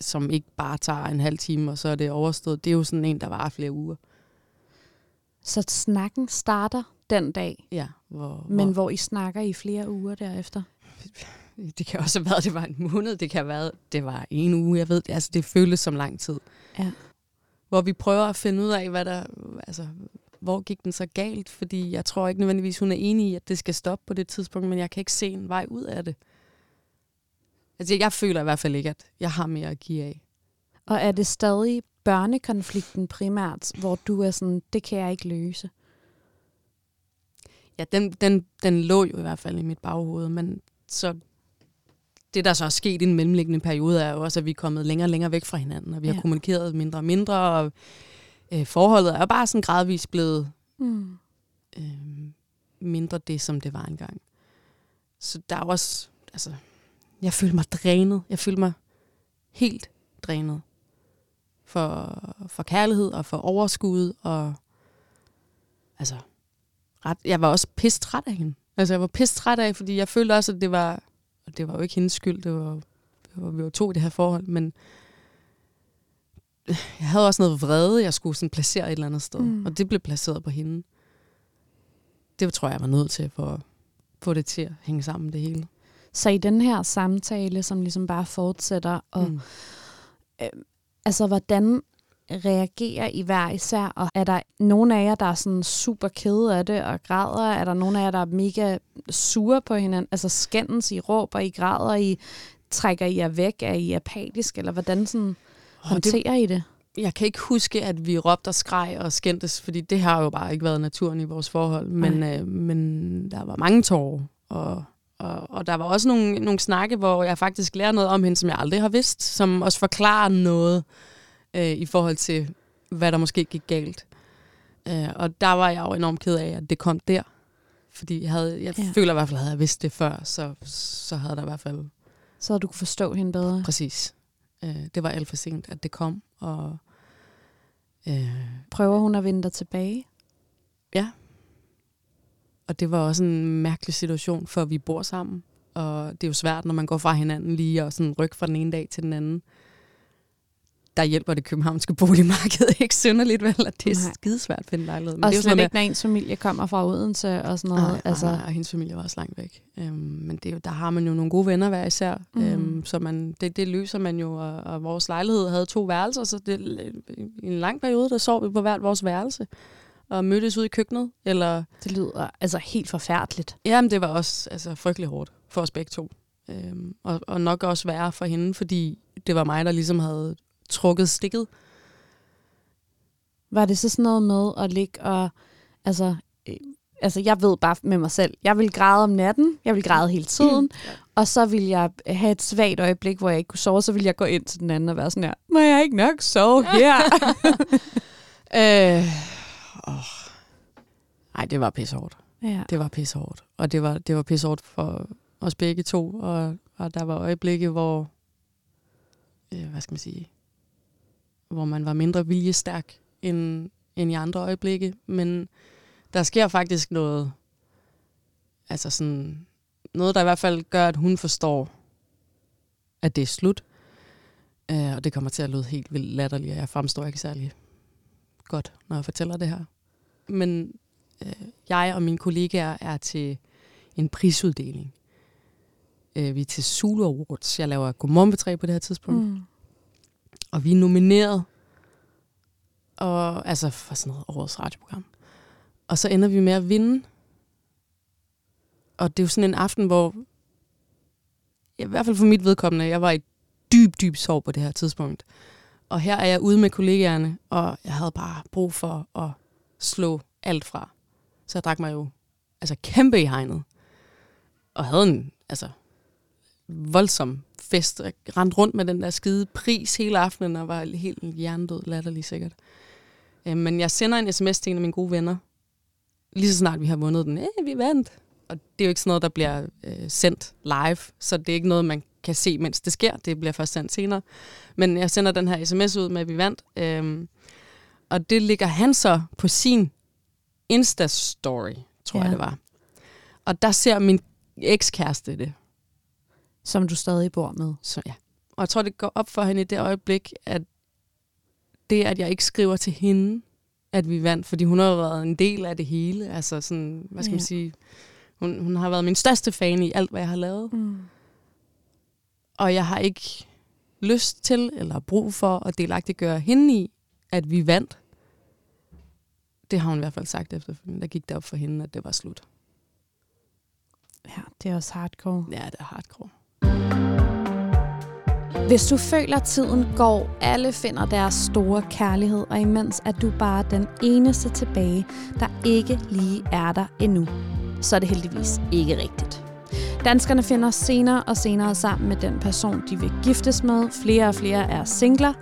som ikke bare tager en halv time, og så er det overstået. Det er jo sådan en, der varer flere uger. Så snakken starter den dag, Ja, hvor, men hvor, hvor I snakker i flere uger derefter. det kan også have været, det var en måned, det kan have været, det var en uge, jeg ved, altså det føles som lang tid. Ja. Hvor vi prøver at finde ud af, hvad der, altså, hvor gik den så galt, fordi jeg tror ikke nødvendigvis, hun er enig i, at det skal stoppe på det tidspunkt, men jeg kan ikke se en vej ud af det. Altså, jeg føler i hvert fald ikke, at jeg har mere at give af. Og er det stadig børnekonflikten primært, hvor du er sådan, det kan jeg ikke løse? Ja, den, den, den lå jo i hvert fald i mit baghoved, men så det, der så er sket i den mellemliggende periode, er jo også, at vi er kommet længere og længere væk fra hinanden, og vi har Ja. kommunikeret mindre og mindre, og øh, forholdet er bare sådan gradvist blevet Mm. øh, mindre det, som det var engang. Så der er også, altså, jeg føler mig drænet. Jeg føler mig helt drænet for, for kærlighed og for overskud, og altså, ret, jeg var også pisse træt af hende. Altså, jeg var pisse træt af, fordi jeg følte også, at det var, og det var jo ikke hendes skyld, det var, det var vi var to i det her forhold, men jeg havde også noget vrede, jeg skulle sådan placere et eller andet sted, Mm. og det blev placeret på hende. Det tror jeg, jeg var nødt til for at få det til at hænge sammen, det hele. Så i den her samtale, som ligesom bare fortsætter, og Mm. Altså hvordan reagerer I hver især? Og er der nogen af jer, der er sådan super kede af det og græder? Er der nogen af jer, der er mega sure på hinanden? Altså skændes I, råber I, græder I, trækker I jer væk? Er I apatisk? Eller hvordan sådan Og det, I det? jeg kan ikke huske, at vi råbte og skreg og skændtes, fordi det har jo bare ikke været naturen i vores forhold. Men, øh, men der var mange tårer, og, og, og der var også nogle, nogle snakke, hvor jeg faktisk lærer noget om hende, som jeg aldrig har vidst, som også forklarer noget øh, i forhold til, hvad der måske gik galt. Øh, og der var jeg jo enormt ked af, at det kom der. Fordi jeg, havde, jeg Ja. føler i hvert fald, at havde jeg vidst det før, så, så havde der i hvert fald Så du kunne forstå hende bedre. præcis. Øh, det var alt for sent, at det kom. Og, øh, Prøver hun at vinde dig tilbage? Og det var også en mærkelig situation, for vi bor sammen. Og det er jo svært, når man går fra hinanden lige og sådan ryk fra den ene dag til den anden. Der hjælper det københavnske boligmarked ikke synderligt, vel? At det er Nej. skidesvært at finde lejlighed. Men Og det er jo sådan ikke, når ens familie kommer fra Odense og sådan noget. Nej, altså, altså, og hendes familie var også langt væk. Øhm, men det er jo, der har man jo nogle gode venner hver især, mm. øhm, så man, det, det løser man jo. Og, og vores lejlighed havde to værelser, så det, i en lang periode, der sov vi på hvert vores værelse. Og mødtes ud i køkkenet. Eller, det lyder altså helt forfærdeligt. jamen, det var også altså, frygtelig hårdt for os begge to. Øhm, og, og nok også værre for hende, fordi det var mig, der ligesom havde trukket stikket. Var det så sådan noget med at ligge og... Altså, øh, altså, jeg ved bare med mig selv, jeg vil græde om natten, jeg vil græde hele tiden, Ja. og så vil jeg have et svagt øjeblik, hvor jeg ikke kunne sove, så vil jeg gå ind til den anden og være sådan her, må jeg ikke nok sove her? Øh, åh. Ej, det var pissehårdt. ja. Det var pissehårdt. Og det var, det var pissehårdt for os begge to. Og, og der var øjeblikke, hvor, øh, hvad skal man sige, hvor man var mindre viljestærk end, end i andre øjeblikke. Men der sker faktisk noget, altså sådan, noget, der i hvert fald gør, at hun forstår, at det er slut. Øh, og det kommer til at lyde helt vildt latterligt, og jeg fremstår ikke særlig godt, når jeg fortæller det her. Men øh, jeg og mine kollegaer er til en prisuddeling. Øh, vi er til Zulu Awards. Jeg laver Godmorgen Betræ på det her tidspunkt. Mm. Og vi er nomineret og, altså for sådan noget årets radioprogram. Og så ender vi med at vinde. Og det er jo sådan en aften, hvor i hvert fald for mit vedkommende, jeg var i dyb, dyb sorg på det her tidspunkt. Og her er jeg ude med kollegaerne, og jeg havde bare brug for at slå alt fra. Så jeg drak mig jo altså kæmpe i hegnet. Og havde en altså, voldsom fest. Jeg rendte rundt med den der skide pris hele aftenen, og var helt hjernedød latterlig sikkert. Øh, Men jeg sender en sms til en af mine gode venner, lige så snart vi har vundet den. Øh, vi vandt. Og det er jo ikke sådan noget, der bliver øh, sendt live, så det er ikke noget, man kan se, mens det sker. Det bliver først sendt senere. Men jeg sender den her sms ud med, at vi vandt. Øh, og det ligger han så på sin Insta-story, tror ja. Jeg det var. Og der ser min ekskæreste det. Som du stadig bor med. Så ja. Og jeg tror, det går op for hende i det øjeblik, at det, at jeg ikke skriver til hende, at vi vandt, fordi hun har været en del af det hele. Altså sådan, hvad skal ja. man sige? Hun, hun har været min største fan i alt, hvad jeg har lavet. Mm. Og jeg har ikke lyst til eller brug for at delagtiggøre hende i, at vi vandt. Det har hun i hvert fald sagt efterfølgende. Der gik det op for hende, at det var slut. Ja, det er også hardcore. Ja, det er hardcore. Hvis du føler, at tiden går, alle finder deres store kærlighed, og imens er du bare den eneste tilbage, der ikke lige er der endnu, så er det heldigvis ikke rigtigt. Danskerne finder senere og senere sammen med den person, de vil giftes med. Flere og flere er singler,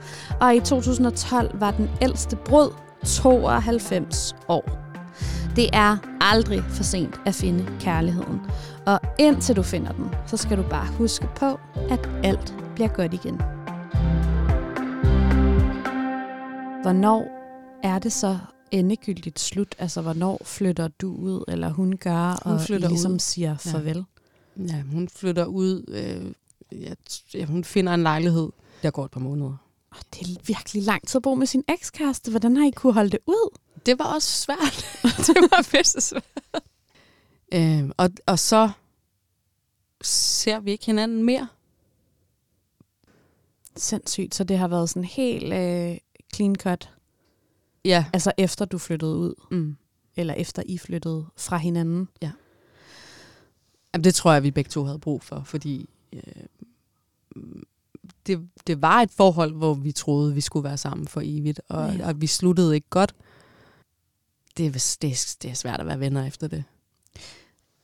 og i 2012 var den ældste brud 92 år. Det er aldrig for sent at finde kærligheden. Og indtil du finder den, så skal du bare huske på, at alt bliver godt igen. Hvornår er det så endegyldigt slut? Altså, hvornår flytter du ud, eller hun gør, Hun og ligesom ud. siger farvel? Ja, hun flytter ud. Øh, ja, ja, hun finder en lejlighed. Der går et par måneder. Oh, det er virkelig lang tid at bo med sin ekskæreste. Hvordan har I kunne holde det ud? Det var også svært. det var pisse svært. Øh, og, og så ser vi ikke hinanden mere. Sindssygt, så det har været sådan helt øh, clean cut. Ja. Altså efter du flyttede ud, Mm. eller efter I flyttede fra hinanden. Jamen, det tror jeg, vi begge to havde brug for, fordi øh, det, det var et forhold, hvor vi troede, vi skulle være sammen for evigt, og, Ja. og vi sluttede ikke godt. Det, er- det, det er svært at være venner efter det.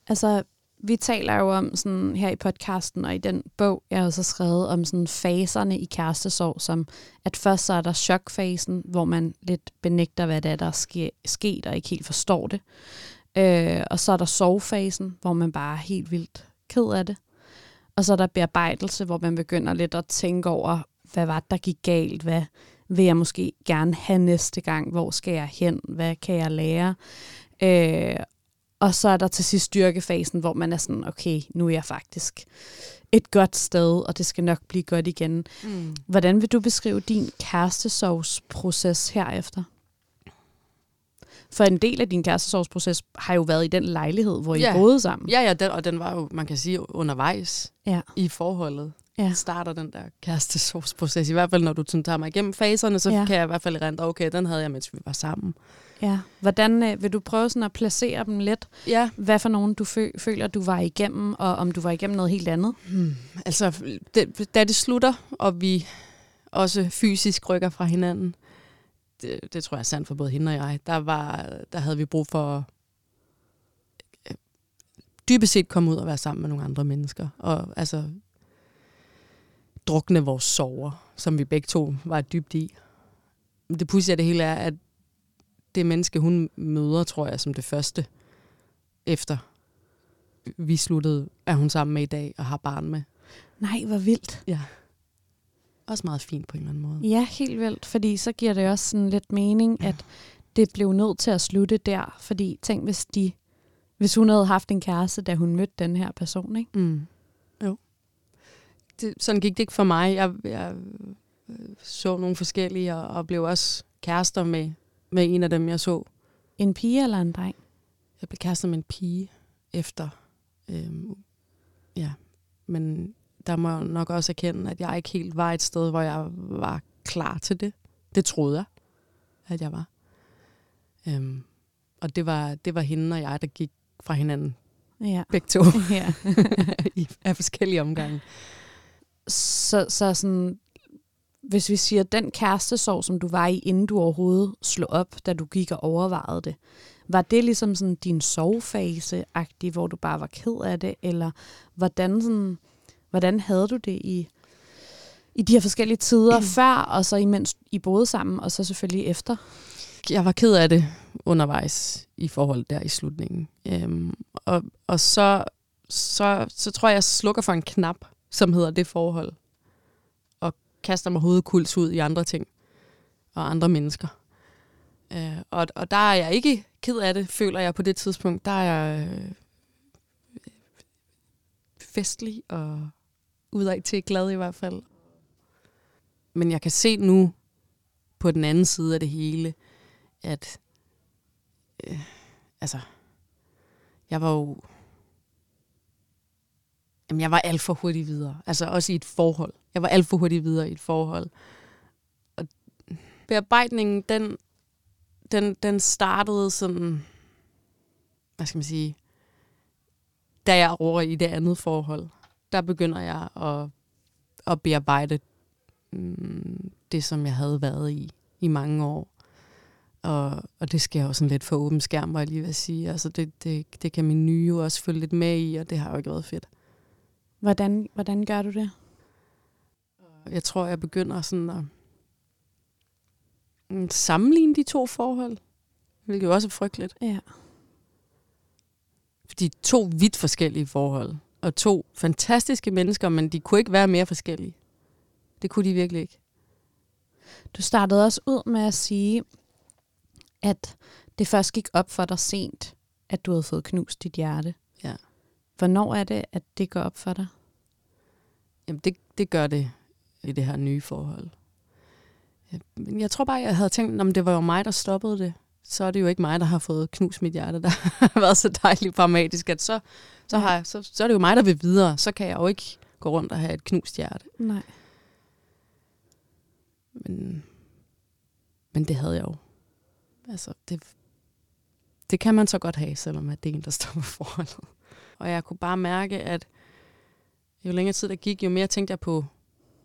Altså, vi taler jo om sådan her i podcasten og i den bog, jeg har så skrevet om sådan faserne i kærestesorg, som at først så er der chokfasen, hvor man lidt benægter, hvad det er, der er ske, sket, og ikke helt forstår det. Øh, og så er der sorgfasen, hvor man bare er helt vildt ked af det. Og så er der bearbejdelse, hvor man begynder lidt at tænke over, hvad var det, der gik galt? Hvad vil jeg måske gerne have næste gang? Hvor skal jeg hen? Hvad kan jeg lære? Øh, og så er der til sidst styrkefasen, hvor man er sådan, okay, nu er jeg faktisk et godt sted, og det skal nok blive godt igen. Mm. Hvordan vil du beskrive din kærestesovsproces herefter? For en del af din kærestesovsproces har jo været i den lejlighed, hvor I Ja. boede sammen. Ja, ja, den, og den var jo, man kan sige, undervejs Ja. i forholdet. Ja. Starter den der kærestesorgsproces. I hvert fald, når du sådan, tager mig igennem faserne, så ja. kan jeg i hvert fald rente, okay, den havde jeg, mens vi var sammen. ja. Hvordan øh, vil du prøve sådan at placere dem lidt? Ja, Hvad for nogen du fø- føler, du var igennem, og om du var igennem noget helt andet? Hmm. Altså, det, da det slutter, og vi også fysisk rykker fra hinanden, det, det tror jeg er sandt for både hende og jeg, der, var, der havde vi brug for øh, dybest set komme ud og være sammen med nogle andre mennesker. Og altså drukne vores sorger, som vi begge to var dybt i. Det pudsige af det hele er, at det menneske, hun møder, tror jeg, som det første, efter vi sluttede, er hun sammen med i dag og har barn med. Nej, hvor vildt. Ja. Også meget fint på en eller anden måde. Ja, helt vildt, fordi så giver det også sådan lidt mening, Ja. at det blev nødt til at slutte der, fordi tænk, hvis de hvis hun havde haft en kæreste, da hun mødte den her person, ikke? Mm. Jo. Det, sådan gik det ikke for mig. Jeg, jeg øh, så nogle forskellige, og, og blev også kærester med, med en af dem, jeg så. En pige eller en dreng? Jeg blev kærester med en pige efter. Øhm, ja, men der må jeg nok også erkende, at jeg ikke helt var et sted, hvor jeg var klar til det. Det troede jeg, at jeg var. Øhm, og det var, det var hende og jeg, der gik fra hinanden Ja. begge to ja. i, af forskellige omgange. Så, så sådan, hvis vi siger, den kærestesorg, som du var i, inden du overhovedet slog op, da du gik og overvejede det, var det ligesom sådan din sovefase-agtig, hvor du bare var ked af det, eller hvordan, sådan, hvordan havde du det i, i de her forskellige tider før, og så imens I boede sammen, og så selvfølgelig efter? jeg var ked af det undervejs i forhold der i slutningen. Øhm, og og så, så, så tror jeg, jeg slukker for en knap, som hedder det forhold. Og kaster mig hovedkuls ud i andre ting og andre mennesker. Øh, og, og der er jeg ikke ked af det, føler jeg på det tidspunkt. Der er jeg øh, festlig og udad til glad i hvert fald. Men jeg kan se nu på den anden side af det hele, at øh, altså, jeg var jo, jamen jeg var alt for hurtig videre. Altså også i et forhold. Jeg var alt for hurtig videre i et forhold. Og bearbejdningen, den, den, den startede sådan, hvad skal man sige, da jeg er over i det andet forhold. Der begynder jeg at, at bearbejde mm, det, som jeg havde været i i mange år. Og, og det sker jo sådan lidt for åben skærm, må jeg lige vil sige. Altså det, det, det kan min nye jo også følge lidt med i, og det har jo ikke været fedt. Hvordan, hvordan gør du det? Jeg tror, jeg begynder sådan at mm, sammenligne de to forhold, hvilket jo også er frygteligt. Ja. Fordi to vidt forskellige forhold, og to fantastiske mennesker, men de kunne ikke være mere forskellige. Det kunne de virkelig ikke. Du startede også ud med at sige, at det først gik op for dig sent, at du havde fået knust dit hjerte. Ja. Hvornår er det, at det går op for dig? Jamen, det, det gør det i det her nye forhold. Jeg tror bare, jeg havde tænkt, om det var jo mig, der stoppede det. Så er det jo ikke mig, der har fået knust mit hjerte, der har været så dejligt pragmatisk, at så, så, har så, så er det jo mig, der vil videre. Så kan jeg jo ikke gå rundt og have et knust hjerte. Nej. Men, men det havde jeg jo. Altså, det, det kan man så godt have, selvom at det er en, der står på forholdet. Og jeg kunne bare mærke, at jo længere tid der gik, jo mere tænkte jeg på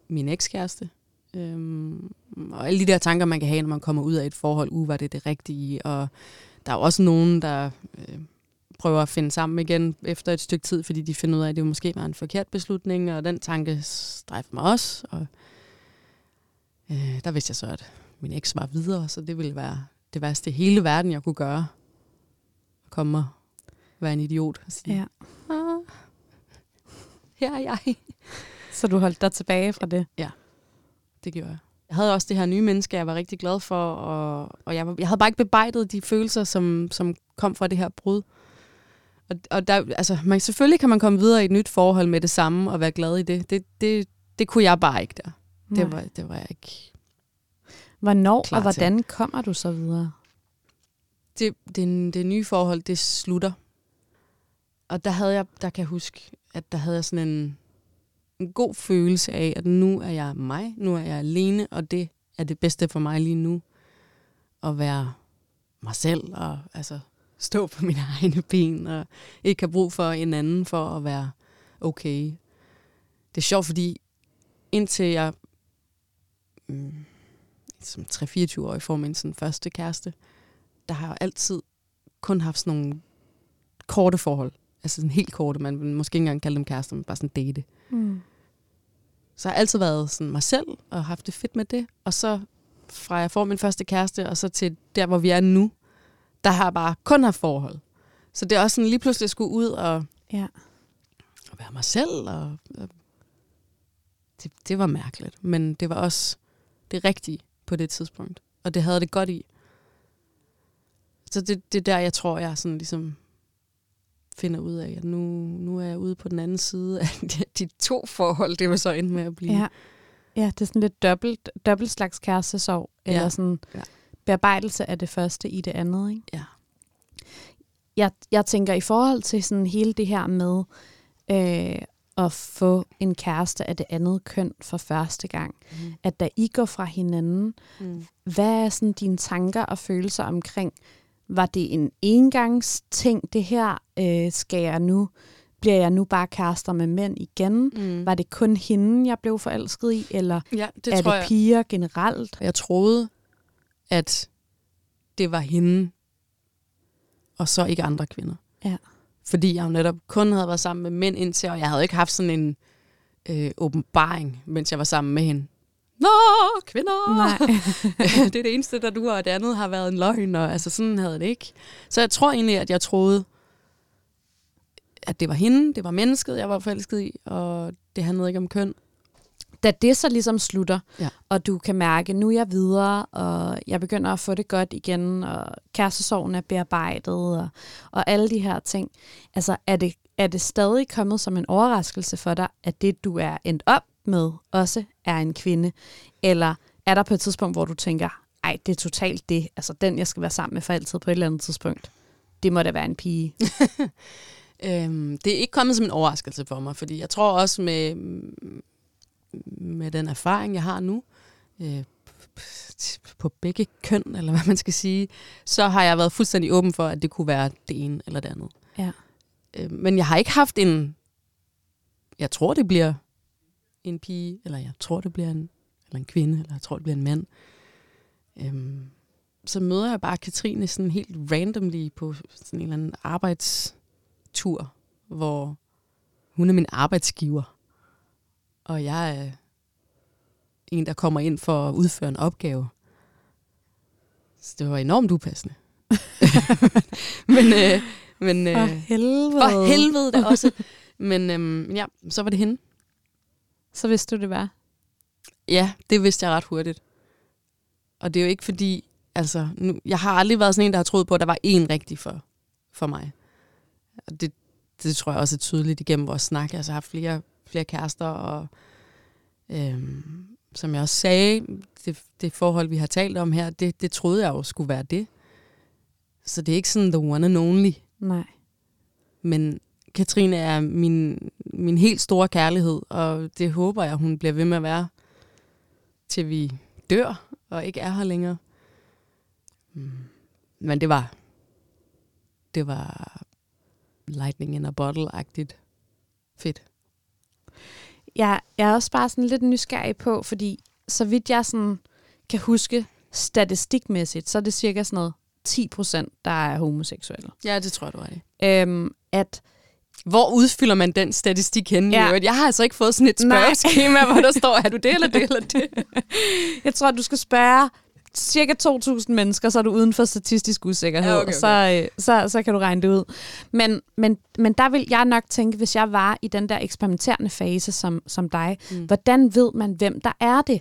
min ekskæreste. Øhm, og alle de der tanker, man kan have, når man kommer ud af et forhold, uh, var det det rigtige? Og der er også nogen, der øh, prøver at finde sammen igen efter et stykke tid, fordi de finder ud af, at det måske var en forkert beslutning, og den tanke strejfede mig også. Og øh, der vidste jeg så, at min eks var videre, så det ville være det værste i hele verden, jeg kunne gøre. At komme og være en idiot og sige, Ja. ah, her er jeg. Så du holdt dig tilbage fra det? Det gjorde jeg. Jeg havde også det her nye menneske, jeg var rigtig glad for, og, og jeg, jeg havde bare ikke bebejdet de følelser, som, som kom fra det her brud. Og, og der, altså, man, selvfølgelig kan man komme videre i et nyt forhold med det samme og være glad i det. Det, det, det kunne jeg bare ikke der. Nej. Det var, det var jeg ikke. Hvornår klar og hvordan kommer du så videre? Det, det, det nye forhold, det slutter. Og der havde jeg, der kan jeg huske, at der havde jeg sådan en, en god følelse af, at nu er jeg mig, nu er jeg alene, og det er det bedste for mig lige nu. At være mig selv, og altså stå på mine egne ben, og ikke have brug for en anden for at være okay. Det er sjovt, fordi indtil jeg mm, som 3-24-årig får min sådan første kæreste, der har jeg altid kun haft sådan nogle korte forhold. Altså sådan helt korte, man vil måske ikke engang kalde dem kærester, men bare sådan date. Mm. Så jeg har altid været sådan mig selv, og haft det fedt med det. Og så fra jeg får min første kæreste, og så til der, hvor vi er nu, der har bare kun haft forhold. Så det er også sådan lige pludselig at skulle ud og, Ja. og være mig selv. Og, og det, det var mærkeligt, men det var også det rigtige på det tidspunkt. Og det havde det godt i. Så det, det er der, jeg tror, jeg sådan ligesom finder ud af, at nu, nu er jeg ude på den anden side af de, de to forhold, det var så endte med at blive. Ja. ja, det er sådan lidt dobbelt, dobbelt slags kærestesorg, Ja. eller sådan Ja. Bearbejdelse af det første i det andet. Ikke? Ja. Jeg, jeg tænker i forhold til sådan hele det her med øh, at få en kæreste af det andet køn for første gang, Mm. at da I går fra hinanden, Mm. hvad er sådan dine tanker og følelser omkring, var det en engangsting, det her? Øh, skal jeg nu, bliver jeg nu bare kærester med mænd igen? Mm. Var det kun hende, jeg blev forelsket i, eller Ja, det er tror det jeg. piger generelt? Jeg troede, at det var hende, og så ikke andre kvinder. Ja. Fordi jeg jo netop kun havde været sammen med mænd indtil, og jeg havde ikke haft sådan en øh, åbenbaring, mens jeg var sammen med hende. Nå, kvinder! Nej. det er det eneste, der du og det andet har været en løgn, og altså sådan havde det ikke. Så jeg tror egentlig, at jeg troede, at det var hende, det var mennesket, jeg var forelsket i, og det handlede ikke om køn. Da det så ligesom slutter, Ja. og du kan mærke, nu er jeg videre, og jeg begynder at få det godt igen, og kærestesorgen er bearbejdet, og, og alle de her ting. Altså, er det, er det stadig kommet som en overraskelse for dig, at det, du er endt op med, også er en kvinde? Eller er der på et tidspunkt, hvor du tænker, ej, det er totalt det, altså den, jeg skal være sammen med for altid på et eller andet tidspunkt? Det må da være en pige. Øhm, det er ikke kommet som en overraskelse for mig, fordi jeg tror også med, med den erfaring, jeg har nu, øh, på begge køn, eller hvad man skal sige, så har jeg været fuldstændig åben for, at det kunne være det ene eller det andet. Ja. Øh, men jeg har ikke haft en, jeg tror det bliver en pige, eller jeg tror det bliver en, eller en kvinde, eller jeg tror det bliver en mand. Øhm, så møder jeg bare Katrine sådan helt randomly på sådan en eller anden arbejdstur, hvor hun er min arbejdsgiver, og jeg er en, der kommer ind for at udføre en opgave. Så det var enormt upassende. men øh, men For øh, helvede. for helvede da også. Men øhm, ja, så var det hende. Så vidste du det var. Ja, det vidste jeg ret hurtigt. Og det er jo ikke fordi, altså, nu, jeg har aldrig været sådan en, der har troet på, at der var én rigtig for, for mig. Og det, det tror jeg også er tydeligt igennem vores snak. Jeg har haft flere, flere kærester, og øhm, som jeg også sagde, det, det forhold, vi har talt om her, det, det troede jeg jo skulle være det. Så det er ikke sådan the one and only. Nej. Men Katrine er min, min helt store kærlighed, og det håber jeg, hun bliver ved med at være, til vi dør og ikke er her længere. Mm. Men det var, det var lightning in a bottle-agtigt fedt. Jeg, jeg er også bare sådan lidt nysgerrig på, fordi så vidt jeg sådan kan huske statistikmæssigt, så er det cirka sådan noget 10 procent, der er homoseksuelle. Ja, det tror jeg, du er det. Øhm, at Hvor udfylder man den statistik henne? Ja. Jeg har altså ikke fået sådan et spørgeskema, hvor der står, er du det eller det eller det? jeg tror, du skal spørge cirka 2.000 mennesker, så er du uden for statistisk usikkerhed, Ja, okay, og Så, øh, så, så kan du regne det ud. Men, men, men der vil jeg nok tænke, hvis jeg var i den der eksperimenterende fase som, som dig, mm. hvordan ved man, hvem der er det?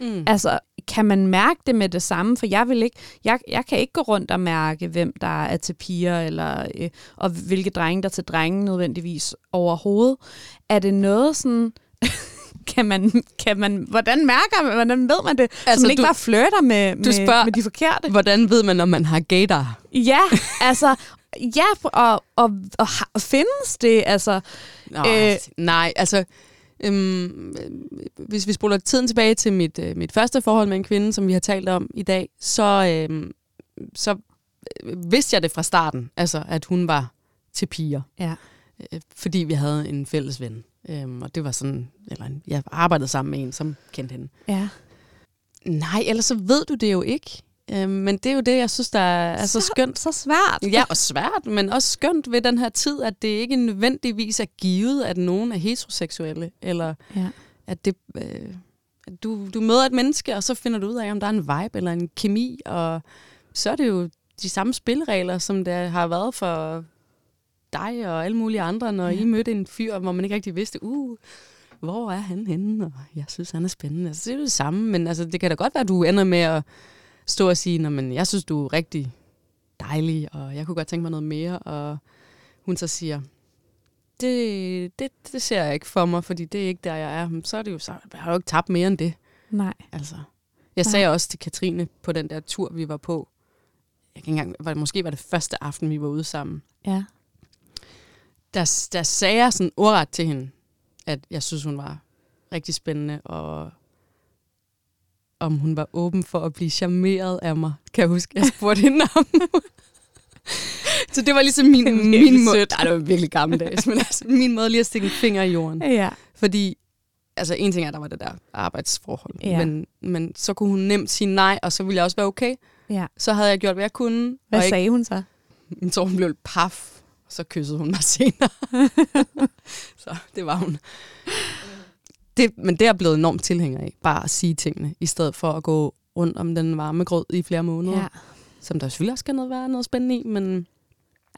Mm. Altså, kan man mærke det med det samme? For jeg vil ikke, jeg, jeg kan ikke gå rundt og mærke, hvem der er til piger, eller, øh, og hvilke drenge der er til drenge nødvendigvis overhovedet. Er det noget sådan... kan man, kan man, hvordan mærker man, hvordan ved man det? Altså, så Altså, man ikke du- bare flirter med, med, spørger- med de forkerte? Hvordan ved man, om man har gaydar? Ja, altså, ja, og, og, og, har- findes det, altså, Nå, Øh. øh, nej, altså... Øhm, øh, hvis vi spoler tiden tilbage til mit, øh, mit første forhold med en kvinde, som vi har talt om i dag, så, øh, så øh, vidste jeg det fra starten, altså at hun var til piger, ja. øh, fordi vi havde en fælles ven. Øhm, og det var sådan, eller jeg arbejdede sammen med en, som kendte hende. ja. Nej, ellers så ved du det jo ikke. Øhm, men det er jo det, jeg synes, der er så skønt. Så svært. Ja, og svært, men også skønt ved den her tid, at det ikke nødvendigvis er givet, at nogen er heteroseksuelle, eller Ja. at det, øh, at du, du møder et menneske, og så finder du ud af, om der er en vibe eller en kemi, og så er det jo de samme spilleregler, som der har været for dig og alle mulige andre, når Ja. I mødte en fyr, hvor man ikke rigtig vidste, uh, hvor er han henne, og jeg synes, han er spændende. Altså, det er jo det samme, men altså, det kan da godt være, at du ender med at stå og sige, "Nå, men jeg synes, du er rigtig dejlig, og jeg kunne godt tænke mig noget mere, og hun så siger, det, det, det ser jeg ikke for mig, fordi det er ikke der, jeg er. Men Så er det jo så, jeg har jo ikke tabt mere end det. Nej. Altså. Jeg Nej. sagde også til Katrine på den der tur, vi var på, jeg kan ikke engang, var det, måske var det første aften, vi var ude sammen, Ja. Der, der sagde jeg sådan ordret til hende, at jeg synes, hun var rigtig spændende, og om hun var åben for at blive charmeret af mig. Kan jeg huske, jeg spurgte hende om. Så det var ligesom min, Det min måde. Nej, det var virkelig gammeldags, men altså, min måde lige at stikke en finger i jorden. Ja. Fordi, altså en ting er, der var det der arbejdsforhold, Ja. men, men så kunne hun nemt sige nej, og så ville jeg også være okay. ja. Så havde jeg gjort, hvad jeg kunne. Hvad og ikke, sagde hun så? tror, hun blev paf, og så kyssede hun mig senere. så det var hun. Det, men det er blevet enormt tilhænger af, bare at sige tingene, i stedet for at gå rundt om den varme grød i flere måneder. Ja. Som der selvfølgelig også skal noget, være noget spændende i, men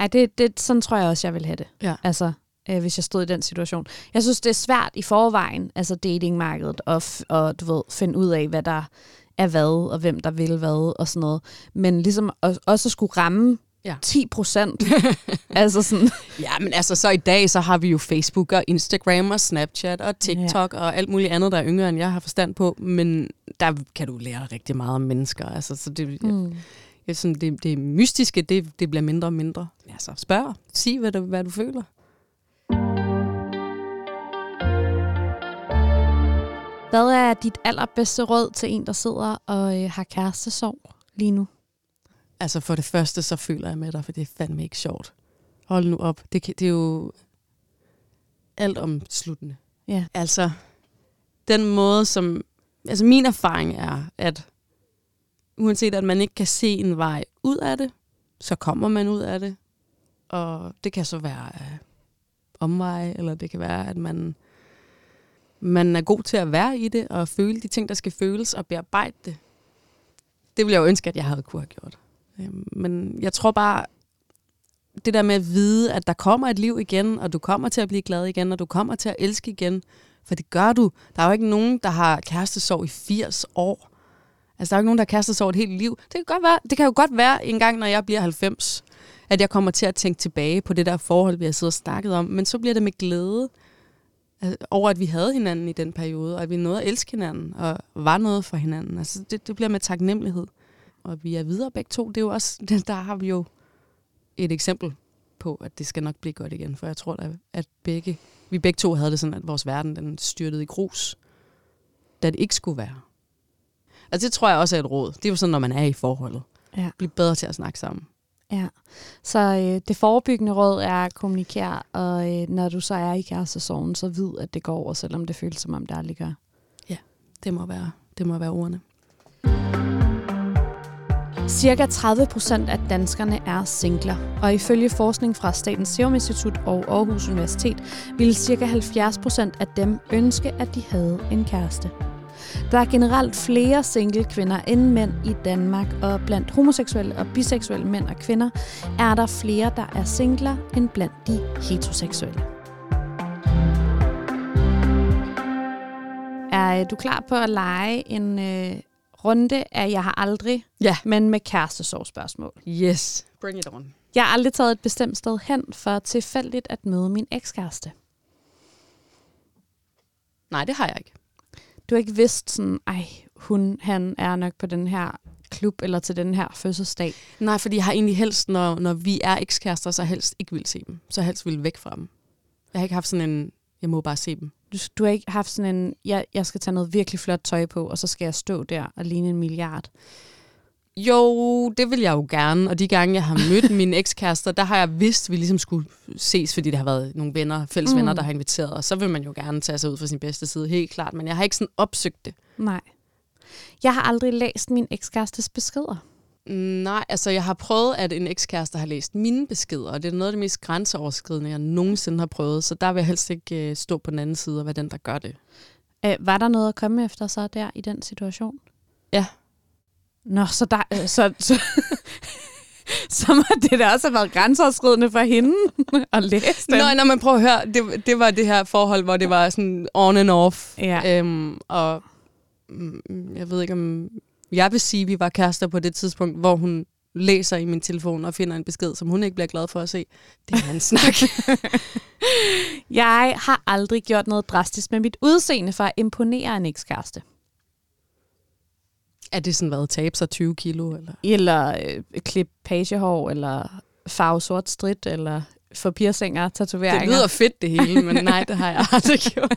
Ej, det, det, sådan tror jeg også, jeg vil have det. Ja. Altså, øh, hvis jeg stod i den situation. Jeg synes, det er svært i forvejen, altså datingmarkedet, og, f- og du ved, finde ud af, hvad der er hvad, og hvem der vil hvad, og sådan noget. Men ligesom også at skulle ramme Ja. 10 procent. altså sådan, Ja, men altså så i dag, så har vi jo Facebook og Instagram og Snapchat og TikTok ja. og alt muligt andet, der er yngre, end jeg har forstand på. Men der kan du lære rigtig meget om mennesker. Altså, så det, mm. jeg, sådan, det, det mystiske, det, det bliver mindre og mindre. Altså, spørg. Sig, hvad du, hvad du føler. hvad er dit allerbedste råd til en, der sidder og øh, har kærestesorg lige nu? Altså for det første, så føler jeg med dig, for det er fandme ikke sjovt. Hold nu op. Det, kan- det er jo alt omsluttende. Ja. Altså, den måde, som... Altså, min erfaring er, at uanset at man ikke kan se en vej ud af det, så kommer man ud af det. Og det kan så være af omveje, eller det kan være, at man, man er god til at være i det, og føle de ting, der skal føles, og bearbejde det. Det ville jeg jo ønske, at jeg havde kunne have gjort. Øhm, men jeg tror bare, det der med at vide, at der kommer et liv igen, og du kommer til at blive glad igen, og du kommer til at elske igen, for det gør du. Der er jo ikke nogen, der har kærestesorg i 80 år. Altså, der er jo ikke nogen, der har kærestesorg et helt liv. Det kan, godt være, det kan jo godt være en gang, når jeg bliver 90, at jeg kommer til at tænke tilbage på det der forhold, vi har siddet og snakket om. Men så bliver det med glæde over, at vi havde hinanden i den periode, og at vi nåede at elske hinanden, og var noget for hinanden. Altså, det, det bliver med taknemmelighed. Og vi er videre begge to. Det er jo også, der har vi jo et eksempel på, at det skal nok blive godt igen. For jeg tror, at, at begge, vi begge to havde det sådan, at vores verden den styrtede i grus, da det ikke skulle være. Altså det tror jeg også er et råd. Det er jo sådan, når man er i forholdet. Ja. Bliv bedre til at snakke sammen. Ja, så øh, det forebyggende råd er at kommunikere, og øh, når du så er i kærestesorgen, så vid, at det går over, selvom det føles som om, det aldrig gør. Det må være, det må være ordene. Cirka 30 procent af danskerne er singler, og ifølge forskning fra Statens Serum Institut og Aarhus Universitet ville cirka 70 procent af dem ønske, at de havde en kæreste. Der er generelt flere single kvinder end mænd i Danmark, og blandt homoseksuelle og biseksuelle mænd og kvinder er der flere, der er singler end blandt de heteroseksuelle. Er øh, du klar på at lege en øh, runde af Jeg har aldrig, Ja. men med kærestesorgspørgsmål? Yes. Bring it on. Jeg har aldrig taget et bestemt sted hen for tilfældigt at møde min ekskæreste. Nej, det har jeg ikke. Du har ikke vidst sådan, ej, hun, han er nok på den her klub eller til den her fødselsdag. Nej, fordi jeg har egentlig helst, når, når vi er ekskærester, så helst ikke vil se dem. Så helst vil væk fra dem. Jeg har ikke haft sådan en, jeg må bare se dem. Du, du har ikke haft sådan en, jeg, jeg skal tage noget virkelig flot tøj på, og så skal jeg stå der og ligne en milliard. Jo, det vil jeg jo gerne. Og de gange, jeg har mødt mine ekskærester, der har jeg vidst, at vi ligesom skulle ses, fordi det har været nogle venner, fælles Mm. venner, der har inviteret. Og så vil man jo gerne tage sig ud fra sin bedste side, helt klart. Men jeg har ikke sådan opsøgt det. Nej. Jeg har aldrig læst min ekskærestes beskeder. Mm, Nej, altså jeg har prøvet, at en ekskæreste har læst mine beskeder, og det er noget af det mest grænseoverskridende, jeg nogensinde har prøvet. Så der vil jeg helst ikke øh, stå på den anden side og være den, der gør det. Øh, var der noget at komme efter så der i den situation? Ja. Nå, så der, øh, så, så, så må det da også have været grænseoverskridende for hende at læse den. Nå, når man prøver at høre, det, det var det her forhold, hvor det var sådan on and off. Ja. Øhm, og mm, jeg ved ikke, om jeg vil sige, at vi var kærester på det tidspunkt, hvor hun læser i min telefon og finder en besked, som hun ikke bliver glad for at se. Det er en snak. Jeg har aldrig gjort noget drastisk med mit udseende for at imponere en ekskæreste. er det sådan været tabe sig 20 kilo? Eller? Eller øh, klip pagehår, eller farve sort strid, eller få piercinger, tatoveringer. Det lyder fedt det hele, men nej, det har jeg aldrig gjort.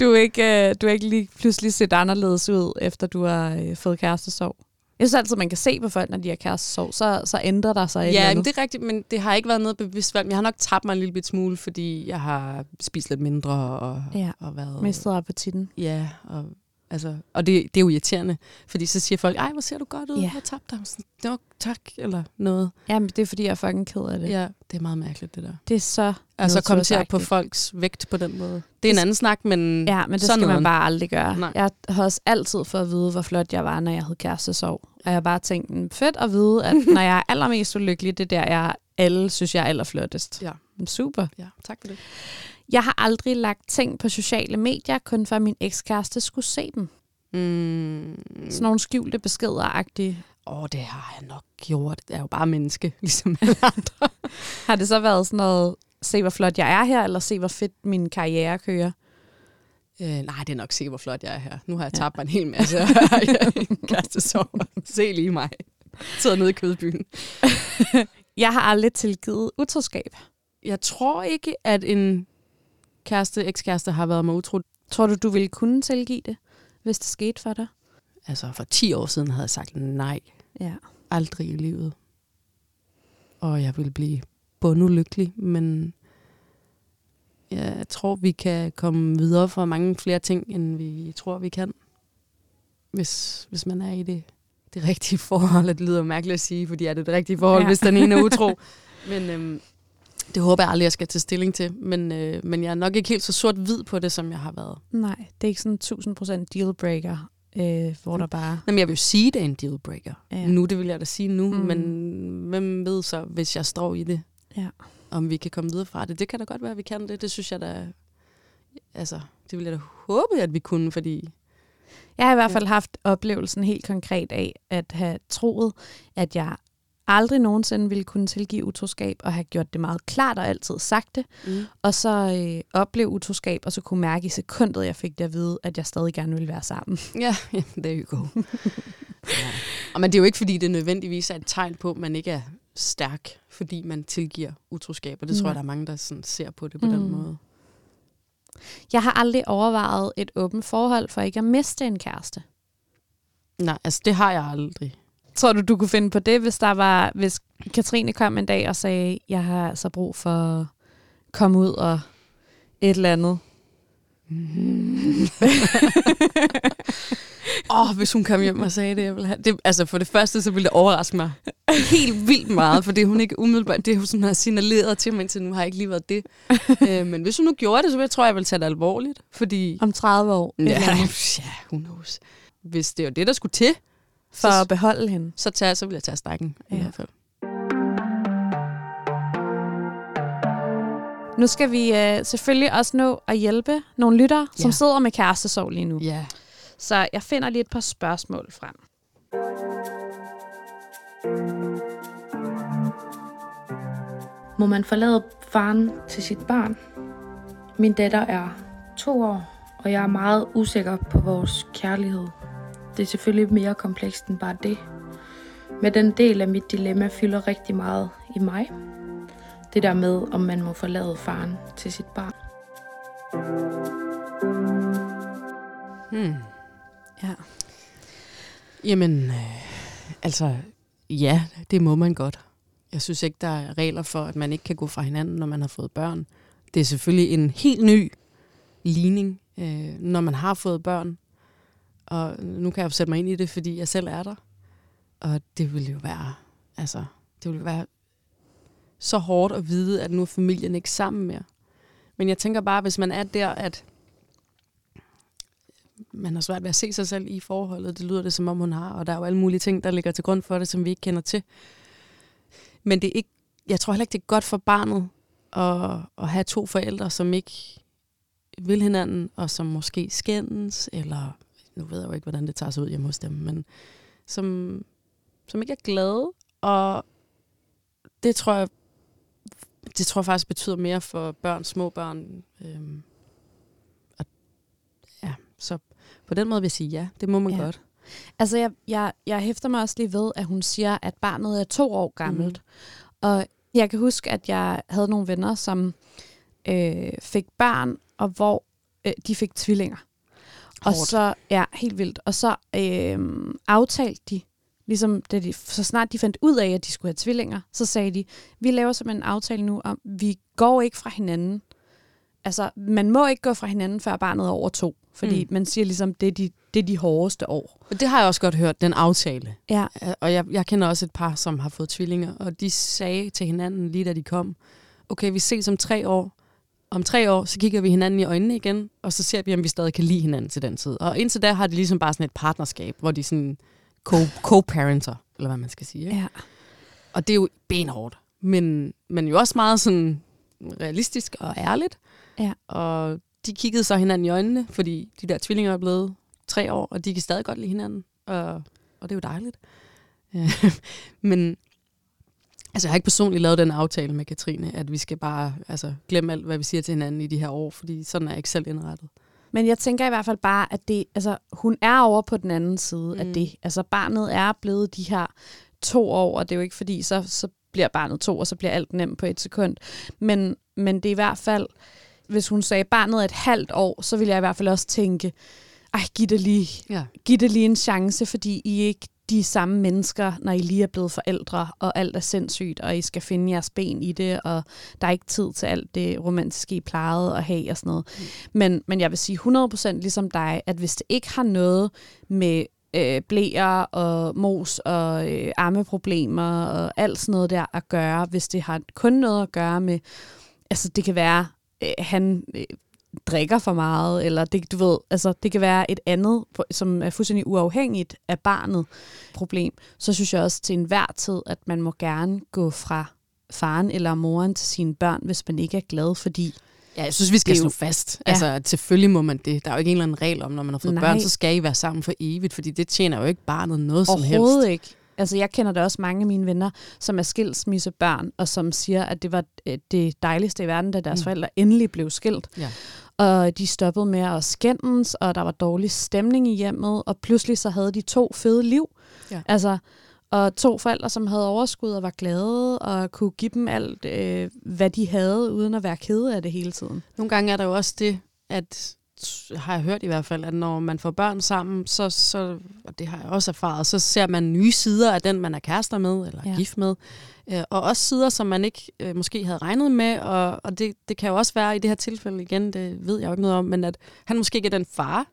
Du er ikke, øh, du er ikke lige pludselig set anderledes ud, efter du har øh, fået kærestesorg. Jeg synes altid, man kan se på folk, når de har kærestesorg, så, så ændrer der sig Ja, men det er rigtigt, men det har ikke været noget bevidst valg. Jeg har nok tabt mig en lille bit smule, fordi jeg har spist lidt mindre og, Ja, og været... mistet appetitten. Ja, og, altså, og det, det er jo irriterende, fordi så siger folk, ej, hvor ser du godt ud, Ja. jeg tabte dig. Sådan, Nå, tak, eller noget. Jamen, det er fordi, jeg er fucking ked af det. Ja, det er meget mærkeligt, det der. Det er så Altså kommentere på folks vægt på den måde. Det er en anden snak, men Ja, men det sådan skal man bare aldrig gøre. Nej. Jeg har også altid fået at vide, hvor flot jeg var, når jeg havde kærestesorg. Og jeg har bare tænkt, "Mm, fedt at vide, at når jeg er allermest ulykkelig, det er der, jeg alle synes, jeg er allerflottest. Ja. Super. Ja, tak for det. Jeg har aldrig lagt ting på sociale medier, kun for at min ekskæreste skulle se dem. Mm. Sådan nogle skjulte beskeder-agtige. Åh, det har jeg nok gjort. Jeg er jo bare menneske, ligesom alle andre. Har det så været sådan noget, se hvor flot jeg er her, eller se hvor fedt min karriere kører? Øh, nej, det er nok se, hvor flot jeg er her. Nu har jeg Ja. tabt mig en hel masse. Kærestesorg. Se lige mig. Sidder nede i kødbyen. Jeg har aldrig tilgivet utroskab. Jeg tror ikke, at en kæreste, ekskæreste har været mig utro. Tror du, du ville kunne tilgive det, hvis det skete for dig? Altså, for 10 år siden havde jeg sagt nej. Ja. Aldrig i livet. Og jeg ville blive bundulykkelig, men jeg tror, vi kan komme videre fra mange flere ting, end vi tror, vi kan. Hvis, hvis man er i det, det rigtige forhold. Det lyder mærkeligt at sige, fordi er det det rigtige forhold, Ja. ja. hvis den ene er utro. Men øhm, det håber jeg aldrig, jeg skal tage stilling til. Men, øh, men jeg er nok ikke helt så sort-hvid på det, som jeg har været. Nej, det er ikke sådan 1000% dealbreaker, øh, hvor der bare... Jamen, jeg vil jo sige, det er en dealbreaker. Ja. Nu, det vil jeg da sige nu, Mm. men hvem ved så, hvis jeg står i det, Ja. om vi kan komme videre fra det. Det kan da godt være, at vi kan det. Det synes jeg da... Altså, det vil jeg da håbe, at vi kunne, fordi... Jeg har i hvert fald haft oplevelsen helt konkret af at have troet, at jeg aldrig nogensinde ville kunne tilgive utroskab, og have gjort det meget klart og altid sagt det, Mm. og så øh, opleve utroskab, og så kunne mærke i sekundet, jeg fik det at vide, at jeg stadig gerne ville være sammen. Ja, ja there you go. ja. Og men det er jo ikke, fordi det nødvendigvis er et tegn på, at man ikke er stærk, fordi man tilgiver utroskab. Og det tror Nej. jeg, der er mange, der sådan ser på det på Mm. den måde. Jeg har aldrig overvejet et åbent forhold for ikke at miste en kæreste. Nej, altså det har jeg aldrig. Tror du, du kunne finde på det, hvis der var, hvis Katrine kom en dag og sagde, jeg har så brug for at komme ud og et eller andet? Åh, oh, hvis hun kom hjem og sagde det, jeg ville have. Det, altså for det første, så ville det overraske mig helt vildt meget, for det hun ikke umiddelbart, det hun har signaleret til mig indtil nu, har ikke lige været det. øh, men hvis hun nu gjorde det, så jeg tror jeg, jeg ville tage det alvorligt, fordi... Om 30 år? Ja, ja, who knows. Hvis det var det, der skulle til, for så, at beholde hende. Så, tager, så vil jeg tage strækken ja. i hvert fald. Nu skal vi øh, selvfølgelig også nå at hjælpe nogle lyttere, ja. som sidder med kærestesorg lige nu. Ja. Så jeg finder lige et par spørgsmål frem. Må man forlade faren til sit barn? Min datter er to år, og jeg er meget usikker på vores kærlighed. Det er selvfølgelig mere komplekst end bare det. Men den del af mit dilemma fylder rigtig meget i mig. Det der med, om man må forlade faren til sit barn. Hmm. Ja. Jamen, øh, altså, ja, det må man godt. Jeg synes ikke, der er regler for, at man ikke kan gå fra hinanden, når man har fået børn. Det er selvfølgelig en helt ny ligning, øh, når man har fået børn. Og nu kan jeg jo sætte mig ind i det, fordi jeg selv er der. Og det ville jo være, altså, det ville være så hårdt at vide, at nu er familien ikke sammen mere. Men jeg tænker bare, hvis man er der, at man har svært ved at se sig selv i forholdet, det lyder det, som om hun har, og der er jo alle mulige ting, der ligger til grund for det, som vi ikke kender til. Men det er ikke, jeg tror heller ikke, det er godt for barnet at, at have to forældre, som ikke vil hinanden, og som måske skændes, eller nu ved jeg jo ikke, hvordan det tager sig ud hjemme hos dem, men som, som ikke er glade, og det tror jeg, det tror jeg faktisk betyder mere for børn, små børn. Øhm, og, ja, så på den måde vil jeg sige ja, det må man ja. godt. Altså, jeg, jeg, jeg hæfter mig også lige ved, at hun siger, at barnet er to år gammelt. Mm. Og jeg kan huske, at jeg havde nogle venner, som øh, fik børn, og hvor øh, de fik tvillinger. Hårdt. Og så, ja, helt vildt. Og så øh, aftalte de, ligesom da de, så snart de fandt ud af, at de skulle have tvillinger, så sagde de, vi laver simpelthen en aftale nu om, vi går ikke fra hinanden. Altså, man må ikke gå fra hinanden, før barnet er over to. Fordi mm. man siger ligesom, det er, de, det er de hårdeste år. Og det har jeg også godt hørt, den aftale. Ja. Og jeg, jeg kender også et par, som har fået tvillinger, og de sagde til hinanden, lige da de kom, okay, vi ses om tre år, om tre år, så kigger vi hinanden i øjnene igen, og så ser vi, om vi stadig kan lide hinanden til den tid. Og indtil da har de ligesom bare sådan et partnerskab, hvor de sådan co-parenter, eller hvad man skal sige. Ikke? Ja. Og det er jo benhårdt, men, men jo også meget sådan realistisk og ærligt. Ja. Og de kiggede så hinanden i øjnene, fordi de der tvillinger er blevet tre år, og de kan stadig godt lide hinanden. Og, og det er jo dejligt. men Altså, jeg har ikke personligt lavet den aftale med Katrine, at vi skal bare altså, glemme alt, hvad vi siger til hinanden i de her år, fordi sådan er jeg ikke selv indrettet. Men jeg tænker i hvert fald bare, at det, altså, hun er over på den anden side mm. af det. Altså, barnet er blevet de her to år, og det er jo ikke fordi, så, så bliver barnet to, og så bliver alt nemt på et sekund. Men, men det er i hvert fald, hvis hun sagde, barnet er et halvt år, så vil jeg i hvert fald også tænke, ej, giv det lige, ja. giv det lige en chance, fordi I ikke de samme mennesker, når I lige er blevet forældre, og alt er sindssygt, og I skal finde jeres ben i det, og der er ikke tid til alt det romantiske, I plejede at have og sådan noget. Mm. Men, men jeg vil sige 100% ligesom dig, at hvis det ikke har noget med øh, blæer og mos og øh, armeproblemer og alt sådan noget der at gøre, hvis det har kun noget at gøre med, altså det kan være, øh, han øh, drikker for meget, eller det, du ved, altså, det kan være et andet, som er fuldstændig uafhængigt af barnet problem, så synes jeg også til enhver tid, at man må gerne gå fra faren eller moren til sine børn, hvis man ikke er glad, fordi Ja, jeg synes, vi skal slå fast. Ja. Altså, selvfølgelig må man det. Der er jo ikke en eller anden regel om, når man har fået Nej. børn, så skal I være sammen for evigt, fordi det tjener jo ikke barnet noget som helst. Overhovedet ikke. Altså, jeg kender da også mange af mine venner, som er skilsmissebørn, og som siger, at det var øh, det dejligste i verden, da deres mm. forældre endelig blev skilt. Ja. Og de stoppede med at skændes, og der var dårlig stemning i hjemmet, og pludselig så havde de to fede liv. Ja. Altså, og to forældre, som havde overskud og var glade, og kunne give dem alt, øh, hvad de havde, uden at være kede af det hele tiden. Nogle gange er der jo også det, at har jeg hørt i hvert fald, at når man får børn sammen, så, så og det har jeg også erfaret, så ser man nye sider af den, man er kærester med, eller ja. Gift med. Øh, og også sider, som man ikke øh, måske havde regnet med, og, og det, det kan jo også være i det her tilfælde igen, det ved jeg jo ikke noget om, men at han måske ikke er den far,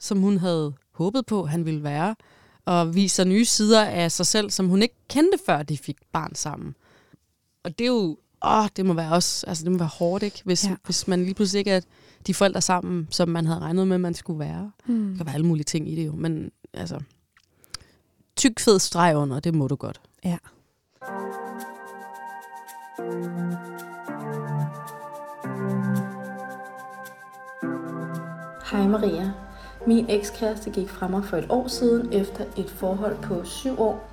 som hun havde håbet på, han ville være, og viser nye sider af sig selv, som hun ikke kendte, før de fik barn sammen. Og det er jo, åh, det må være også, altså det må være hårdt, ikke? Hvis, Ja. ja. hvis man lige pludselig ikke er de forældre sammen, som man havde regnet med, man skulle være. Hmm. Der kan være alle mulige ting i det jo, men altså, tyk fed streg under, det må du godt. Ja. Hej Maria. Min ekskæreste gik fra mig for et år siden efter et forhold på syv år.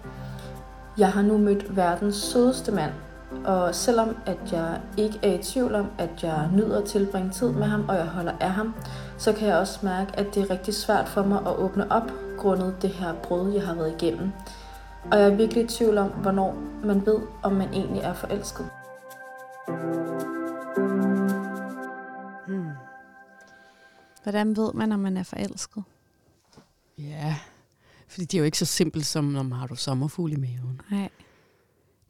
Jeg har nu mødt verdens sødeste mand, og selvom at jeg ikke er i tvivl om, at jeg nyder at tilbringe tid med ham, og jeg holder af ham, så kan jeg også mærke, at det er rigtig svært for mig at åbne op, grundet det her brud, jeg har været igennem. Og jeg er virkelig i tvivl om, hvornår man ved, om man egentlig er forelsket. Hmm. Hvordan ved man, om man er forelsket? Ja, fordi det er jo ikke så simpelt som, når har du sommerfugl i maven. Nej.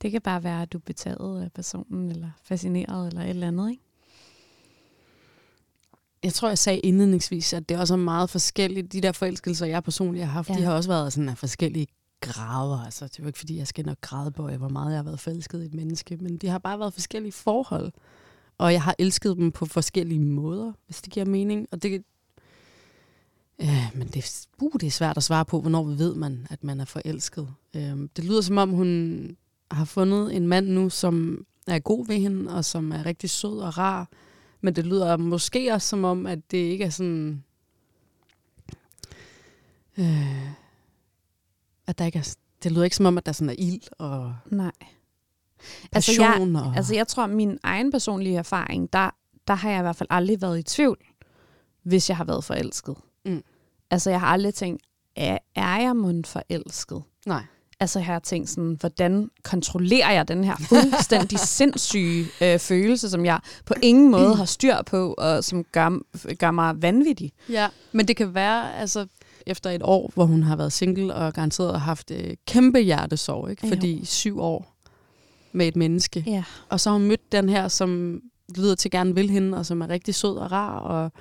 Det kan bare være, at du er betaget af personen, eller fascineret, eller et eller andet, ikke? Jeg tror, jeg sagde indledningsvis, at det også er meget forskelligt. De der forelskelser, jeg personligt har haft, Ja. de har også været sådan af forskellige grader. Altså, det er jo ikke, fordi jeg skal nok græde på, hvor meget jeg har været forelsket i et menneske, men de har bare været forskellige forhold. Og jeg har elsket dem på forskellige måder, hvis det giver mening. Og det, øh, men det, uh, det er svært at svare på, hvornår ved man, at man er forelsket. Øh, det lyder som om, hun har fundet en mand nu, som er god ved hende, og som er rigtig sød og rar. Men det lyder måske også som om, at det ikke er sådan... Øh, at der ikke er, det lyder ikke som om, at der sådan er ild og Nej. Altså, jeg, og, Altså jeg tror, at min egen personlige erfaring, der, der har jeg i hvert fald aldrig været i tvivl, hvis jeg har været forelsket. Mm. Altså jeg har aldrig tænkt, er, er jeg mund forelsket? nej. Altså jeg har tænkt sådan, hvordan kontrollerer jeg den her fuldstændig sindssyge øh, følelse, som jeg på ingen måde har styr på, og som gør, gør mig vanvittig. Ja, men det kan være, altså efter et år, hvor hun har været single og garanteret har haft øh, kæmpe hjertesorg, ikke? Jo. fordi syv år med et menneske. Ja. Og så har hun mødt den her, som lyder til gerne vil hende, og som er rigtig sød og rar. Og,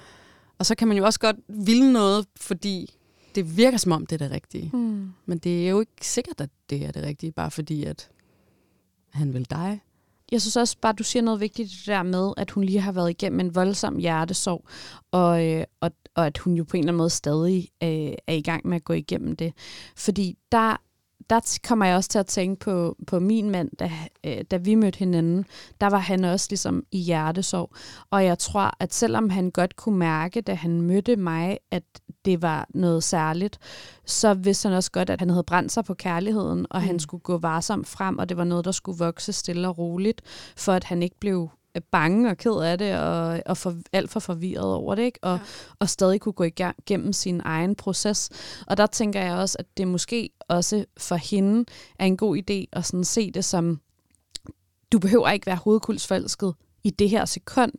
og så kan man jo også godt ville noget, fordi det virker som om, det er det rigtige. Mm. Men det er jo ikke sikkert, at det er det rigtige, bare fordi, at han vil dig. Jeg synes også bare, du siger noget vigtigt det der med, at hun lige har været igennem en voldsom hjertesorg, og, øh, og, og at hun jo på en eller anden måde stadig øh, er i gang med at gå igennem det. Fordi der, der kommer jeg også til at tænke på, på min mand, da, øh, da vi mødte hinanden. Der var han også ligesom i hjertesorg. Og jeg tror, at selvom han godt kunne mærke, da han mødte mig, at det var noget særligt, så vidste han også godt, at han havde brændt sig på kærligheden, og mm. han skulle gå varsomt frem, og det var noget, der skulle vokse stille og roligt, for at han ikke blev øh, bange og ked af det, og, og for, alt for forvirret over det, ikke? Og, ja. og stadig kunne gå igennem sin egen proces. Og der tænker jeg også, at det måske også for hende er en god idé at sådan se det som, du behøver ikke være hovedkulsforelsket i det her sekund.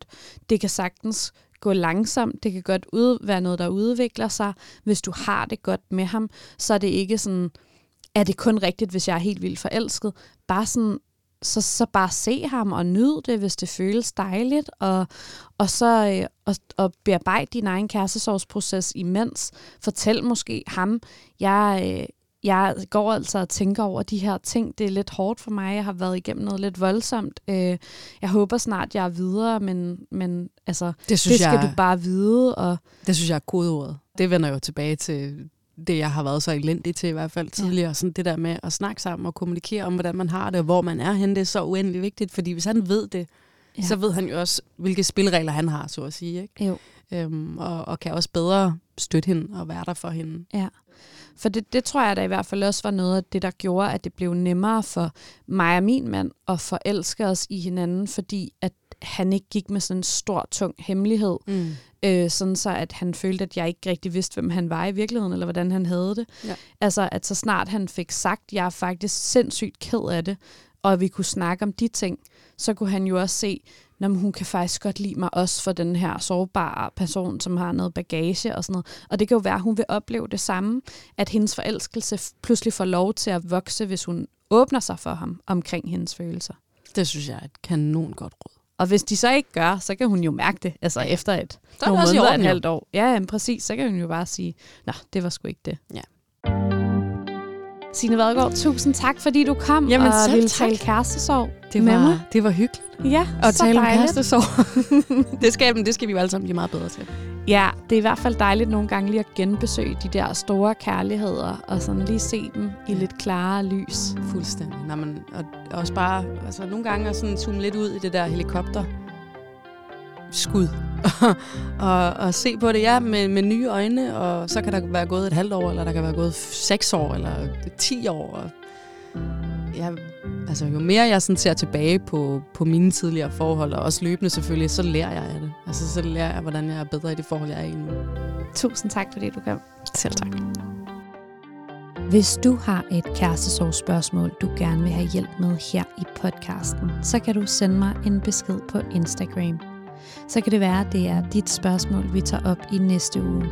Det kan sagtens gå langsomt. Det kan godt ud, være noget, der udvikler sig. Hvis du har det godt med ham, så er det ikke sådan, er det kun rigtigt, hvis jeg er helt vildt forelsket. Bare sådan, så, så bare se ham og nyd det, hvis det føles dejligt, og, og så øh, og, og bearbejde din egen kærestesorgsproces imens. Fortæl måske ham, jeg, øh, jeg går altså og tænker over de her ting. Det er lidt hårdt for mig. Jeg har været igennem noget lidt voldsomt. Øh, jeg håber snart, jeg er videre, men, men altså, Det synes, det skal jeg, du bare vide. Og, det synes jeg er kodeordet. Det vender jo tilbage til det, jeg har været så elendig til i hvert fald tidligere. Sådan det der med at snakke sammen og kommunikere om, hvordan man har det, og hvor man er henne, det er så uendelig vigtigt. Fordi hvis han ved det, Ja. ja. så ved han jo også, hvilke spilregler han har, så at sige. Ikke? jo. Øhm, og, og kan også bedre støtte hende og være der for hende. Ja, for det, det tror jeg da i hvert fald også var noget af det, der gjorde, at det blev nemmere for mig og min mand at forelske os i hinanden, fordi at han ikke gik med sådan en stor, tung hemmelighed, Mm. øh, sådan så at han følte, at jeg ikke rigtig vidste, hvem han var i virkeligheden, eller hvordan han havde det. Ja. Altså, at så snart han fik sagt, jeg er faktisk sindssygt ked af det, og vi kunne snakke om de ting, så kunne han jo også se, når hun kan faktisk godt lide mig også for den her sårbare person, som har noget bagage og sådan noget. Og det kan jo være, at hun vil opleve det samme, at hendes forelskelse pludselig får lov til at vokse, hvis hun åbner sig for ham omkring hendes følelser. Det synes jeg er et kanon godt råd. Og hvis de så ikke gør, så kan hun jo mærke det, altså efter et Så er nogle måneder, orden, et halvt år. Ja, jamen, præcis. Så kan hun jo bare sige, nå, det var sgu ikke det. Ja. Signe Vadegaard, tusind tak, fordi du kom Jamen, og ville tak. tale kærestesorg Det med var, mig. det var hyggeligt Ja, at så tale om dejligt. kærestesorg. det, skal, det skal vi jo alle sammen blive meget bedre til. Ja, det er i hvert fald dejligt nogle gange lige at genbesøge de der store kærligheder, og sådan lige se dem i lidt klarere lys. Fuldstændig. Når man, og også bare, altså nogle gange at sådan zoome lidt ud i det der helikopter skud. og, og se på det, ja, med, med nye øjne, og så kan der være gået et halvt år, eller der kan være gået seks år, eller ti år. Og ja, altså, jo mere jeg sådan ser tilbage på, på mine tidligere forhold, og også løbende selvfølgelig, så lærer jeg af det. Altså, så lærer jeg, hvordan jeg er bedre i det forhold, jeg er i nu. Tusind tak, fordi du kom. Selv tak. Hvis du har et kærestesorgsspørgsmål, du gerne vil have hjælp med her i podcasten, så kan du sende mig en besked på Instagram. Så kan det være, at det er dit spørgsmål, vi tager op i næste uge.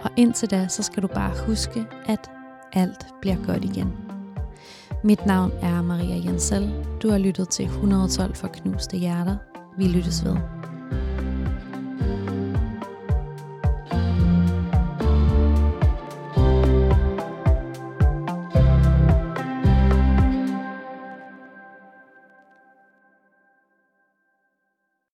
Og indtil da, så skal du bare huske, at alt bliver godt igen. Mit navn er Maria Jensel. Du har lyttet til 112 for knuste hjerter. Vi lyttes ved.